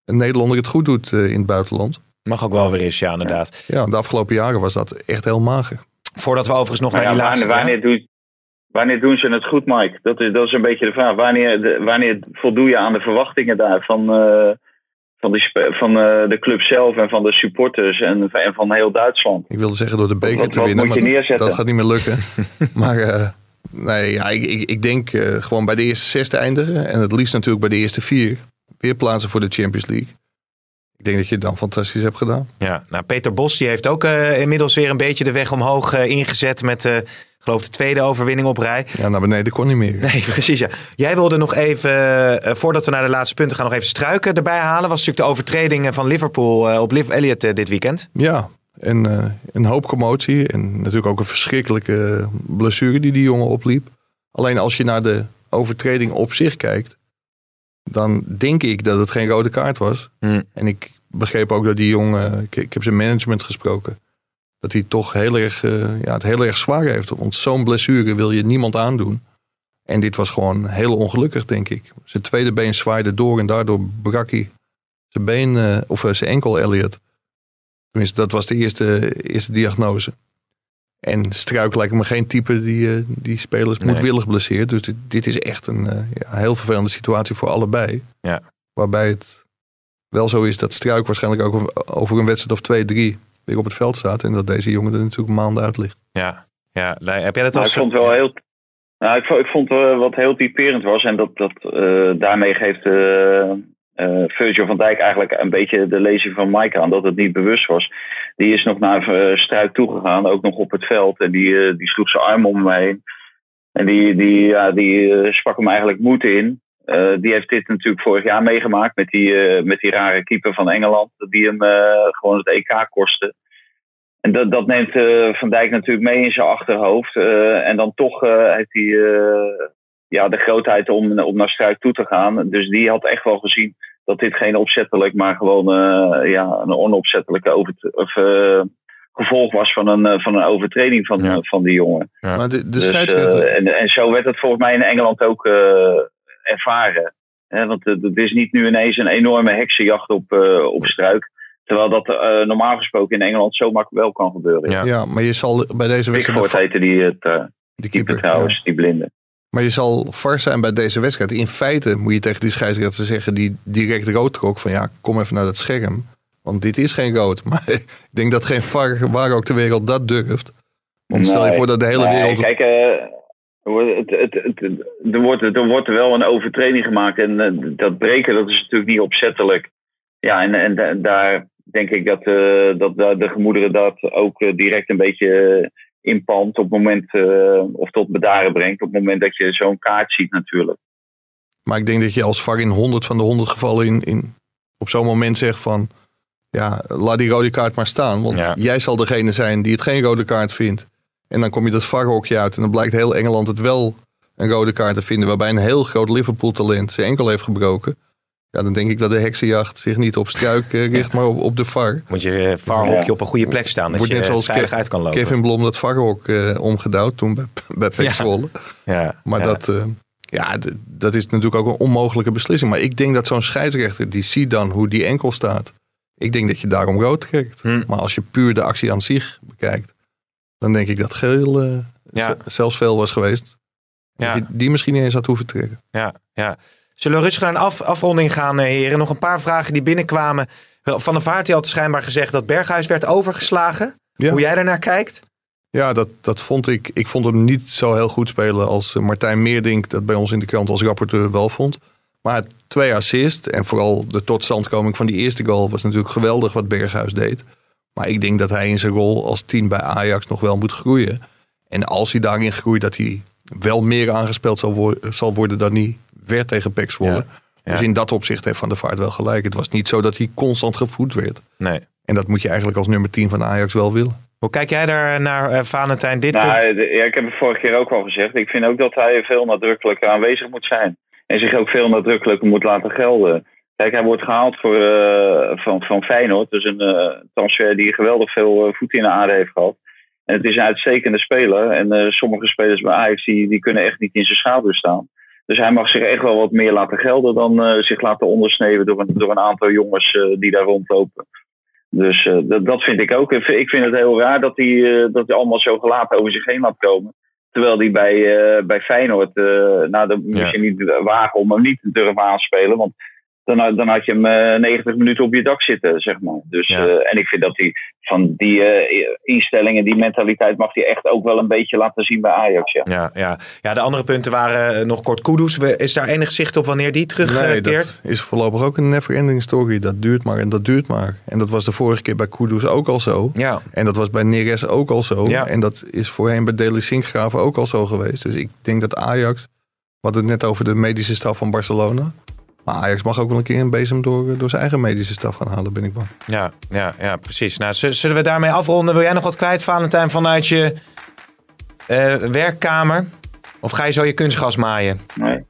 een Nederlander het goed doet eh, in het buitenland. Mag ook wel weer eens, ja, inderdaad. Ja, de afgelopen jaren was dat echt heel mager. Voordat we overigens nog Maar naar ja, die wanneer, laatste... wanneer, doe- wanneer doen ze het goed, Mike? Dat is, dat is een beetje de vraag. Wanneer, de- wanneer voldoe je aan de verwachtingen daar van, eh, van, die, van eh, de club zelf en van de supporters en, en van heel Duitsland? Ik wilde zeggen door de beker Wat- te winnen, moet je maar dat- neerzetten? dat gaat niet meer lukken. maar eh, nee, ja, ik, ik, ik denk eh, gewoon bij de eerste zes te eindigen. En het liefst natuurlijk bij de eerste vier. Weer plaatsen voor de Champions League. Ik denk dat je het dan fantastisch hebt gedaan. Ja, nou Peter Bos die heeft ook eh, inmiddels weer een beetje de weg omhoog eh, ingezet met, eh geloof de tweede overwinning op rij. Ja, naar beneden kon niet meer. Nee, precies ja. Jij wilde nog even, voordat we naar de laatste punten gaan, nog even struiken erbij halen. Was natuurlijk de overtreding van Liverpool op Liv Elliott eh, dit weekend. Ja, en eh, een hoop commotie. En natuurlijk ook een verschrikkelijke blessure die die jongen opliep. Alleen als je naar de overtreding op zich kijkt, dan denk ik dat het geen rode kaart was. Hmm. En ik begreep ook dat die jongen, ik, ik heb zijn management gesproken, dat hij toch heel erg, eh, ja, het heel erg zwaar heeft. Want zo'n blessure wil je niemand aandoen. En dit was gewoon heel ongelukkig, denk ik. Zijn tweede been zwaaide door en daardoor brak hij zijn been, eh, of zijn enkel, Elliot. Tenminste, dat was de eerste, eerste diagnose. En Struik lijkt me geen type die, eh, die spelers Nee. moedwillig blesseert. Dus dit, dit is echt een eh, ja, heel vervelende situatie voor allebei. Ja. Waarbij het wel zo is dat Struik waarschijnlijk ook over- een wedstrijd of twee, drie weer op het veld staat. En dat deze jongen er natuurlijk maanden uit ligt. Ja, ja. Heb jij dat Nou, als... ik vond wel heel. Nou, ik, vond- ik vond eh, wat heel typerend was, en dat, dat eh, daarmee geeft eh eh, Virgil van Dijk eigenlijk een beetje de lezing van Mike aan, dat het niet bewust was. Die is nog naar eh, Struik toegegaan, ook nog op het veld, en die, eh, die sloeg zijn arm om hem heen. En die, die, ja, die sprak hem eigenlijk moed in. Die heeft dit natuurlijk vorig jaar meegemaakt met die, met die rare keeper van Engeland, die hem gewoon het EK kostte. En dat, dat neemt Van Dijk natuurlijk mee in zijn achterhoofd. En dan toch heeft hij, ja, de grootheid om, om naar Struik toe te gaan. Dus die had echt wel gezien dat dit geen opzettelijk, maar gewoon eh, ja, een onopzettelijke over, of, eh, gevolg was van een, eh, van een overtreding van, Ja. van die jongen. Ja. Maar de, de Dus, scheidsrechter... en, en zo werd het volgens mij in Engeland ook eh, ervaren. Hè, want het is niet nu ineens een enorme heksenjacht op, eh, op struik. Terwijl dat eh, normaal gesproken in Engeland zo makkelijk wel kan gebeuren. Ja. ja, maar je zal bij deze wedstrijd... Pickford heette die, het, eh, de keeper trouwens, die blinde. Maar je zal var zijn bij deze wedstrijd. In feite moet je tegen die scheidsrechter zeggen die direct rood trok. Van ja, kom even naar dat scherm. Want dit is geen rood. Maar ik denk dat geen var, waar ook ter wereld dat durft. Want stel je voor dat de hele nee, wereld... Kijk, eh, er wordt- het, het, het, er, wordt, er wordt wel een overtreding gemaakt. En eh, dat breken, dat is natuurlijk niet opzettelijk. Ja, en, en da- daar denk ik dat, eh, dat da- de gemoederen dat ook direct een beetje inpalmt. Op het moment, eh, of tot bedaren brengt. Op het moment dat je zo'n kaart ziet natuurlijk. Maar ik denk dat je als VAR in 100 van de 100 gevallen in, in, op zo'n moment zegt van... Ja, laat die rode kaart maar staan. Want Ja. jij zal degene zijn die het geen rode kaart vindt. En dan kom je dat VAR-hokje uit. En dan blijkt heel Engeland het wel een rode kaart te vinden. Waarbij een heel groot Liverpool-talent zijn enkel heeft gebroken. Ja, dan denk ik dat de heksenjacht zich niet op struik eh, richt, maar op, op de VAR. Moet je eh, VAR-hokje Ja. op een goede plek staan. Dat Wordt je net net zoals veilig uit kan lopen. Kevin Blom dat VAR-hok eh, omgedouwd toen bij, bij Ja. Zwolle. ja, Maar ja. dat, eh, ja, dat is natuurlijk ook een onmogelijke beslissing. Maar ik denk dat zo'n scheidsrechter, die ziet dan hoe die enkel staat. Ik denk dat je daarom rood krijgt. Hm. Maar als je puur de actie aan zich bekijkt, dan denk ik dat geel eh, Ja. zelfs veel was geweest. Ja. Die, die misschien niet eens had hoeven trekken. Ja, ja. Zullen we rustig naar een af, afronding gaan, eh, heren? Nog een paar vragen die binnenkwamen. Van der Vaart die had schijnbaar gezegd dat Berghuis werd overgeslagen. Ja. Hoe jij daarnaar kijkt? Ja, dat, dat vond ik. Ik vond hem niet zo heel goed spelen als eh, Martijn Meerdink dat bij ons in de krant als rapporteur wel vond. Maar twee assist en vooral de totstandkoming van die eerste goal was natuurlijk geweldig wat Berghuis deed. Maar ik denk dat hij in zijn rol als team bij Ajax nog wel moet groeien. En als hij daarin groeit, dat hij wel meer aangespeeld zal, wo- zal worden dan hij werd tegen Pek Zwolle. Ja. Ja. Dus in dat opzicht heeft Van der Vaart wel gelijk. Het was niet zo dat hij constant gevoed werd. Nee. En dat moet je eigenlijk als nummer 10 van Ajax wel willen. Hoe kijk jij daar naar, eh, Valentijn? Dit Nou, punt? ja, ik heb het vorige keer ook al gezegd. Ik vind ook dat hij veel nadrukkelijker aanwezig moet zijn. En zich ook veel nadrukkelijker moet laten gelden. Kijk, hij wordt gehaald voor, eh, van, van Feyenoord. Dus een eh, transfer die geweldig veel voet in de aarde heeft gehad. En het is een uitstekende speler. En eh, sommige spelers bij Ajax die, die kunnen echt niet in zijn schaduw staan. Dus hij mag zich echt wel wat meer laten gelden dan eh, zich laten ondersneeuwen door een, door een aantal jongens eh, die daar rondlopen. Dus eh, dat, dat vind ik ook. Ik vind- het heel raar dat hij, dat hij allemaal zo gelaten over zich heen laat komen. Terwijl hij bij, bij Feyenoord, nou, dan Ja. misschien niet wagen om hem niet te durven aanspelen. Want dan, had- dan had je hem eh, 90 minuten op je dak zitten, zeg maar. Dus, Ja. eh, en ik vind dat hij van die eh, instellingen, die mentaliteit, mag hij echt ook wel een beetje laten zien bij Ajax. Ja. Ja, ja. ja, de andere punten waren eh, nog kort Kudus. Is daar enig zicht op wanneer die terugkeert? Nee, dat is voorlopig ook een never-ending story. Dat duurt maar en dat duurt maar. En dat was de vorige keer bij Kudus ook al zo. Ja, En dat was bij Neres ook al zo. Ja. En dat is voorheen bij Deli Sinkgraven ook al zo geweest. Dus ik denk dat Ajax... We hadden het net over de medische staf van Barcelona. Maar Ajax mag ook wel een keer een bezem door, door zijn eigen medische staf gaan halen, ben ik bang. ja, ja, ja precies. Nou, zullen we daarmee afronden? Wil jij nog wat kwijt, Valentijn, vanuit je eh, werkkamer? Of ga je zo je kunstgas maaien? Nee.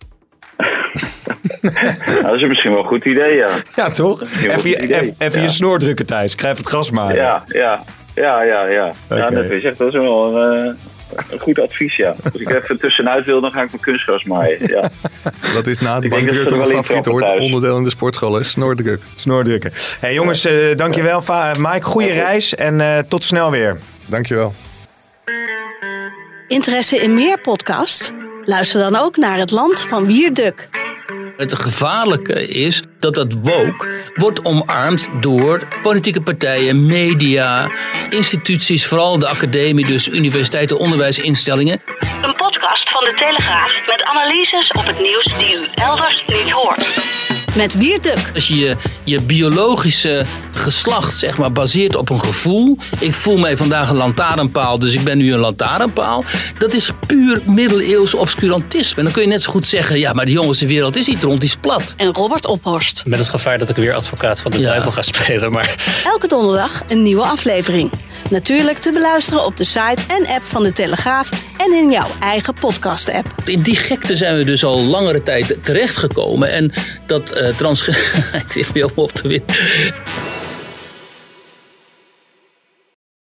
nou, dat is misschien wel een goed idee, ja. Ja, toch? Even, je, even, even Ja. je snor drukken thuis. Krijg het gas maaien. Ja, ja, ja, ja, ja. Ja, dat is echt dat is wel een, eh, een goed advies, ja. Als ik even tussenuit wil, dan ga ik mijn kunstgras maaien. Ja. Dat is na bankdrukken er een favoriet hoor. Onderdeel in de sportschool, drukken. Hey, jongens, eh, dankjewel. Va- Mike, goede reis en eh, tot snel weer. Dankjewel. Interesse in meer podcasts? Luister dan ook naar Het Land van Wierduk. Het gevaarlijke is dat dat woke wordt omarmd door politieke partijen, media, instituties, vooral de academie, dus universiteiten, onderwijsinstellingen. Een podcast van de Telegraaf met analyses op het nieuws die u elders niet hoort. Met Wierduk. Als je je, je biologische geslacht zeg maar, baseert op een gevoel. Ik voel mij vandaag een lantaarnpaal, dus ik ben nu een lantaarnpaal. Dat is puur middeleeuws obscurantisme. En dan kun je net zo goed zeggen, ja, maar de jongens, de wereld is niet rond, die is plat. En Robert Ophorst. Met het gevaar dat ik weer advocaat van de Ja. duivel ga spelen. Maar Elke donderdag een nieuwe aflevering. Natuurlijk te beluisteren op de site en app van de Telegraaf en in jouw eigen podcast-app. In die gekte zijn we dus al langere tijd terechtgekomen. En dat uh, trans... ik zit weer op te winnen.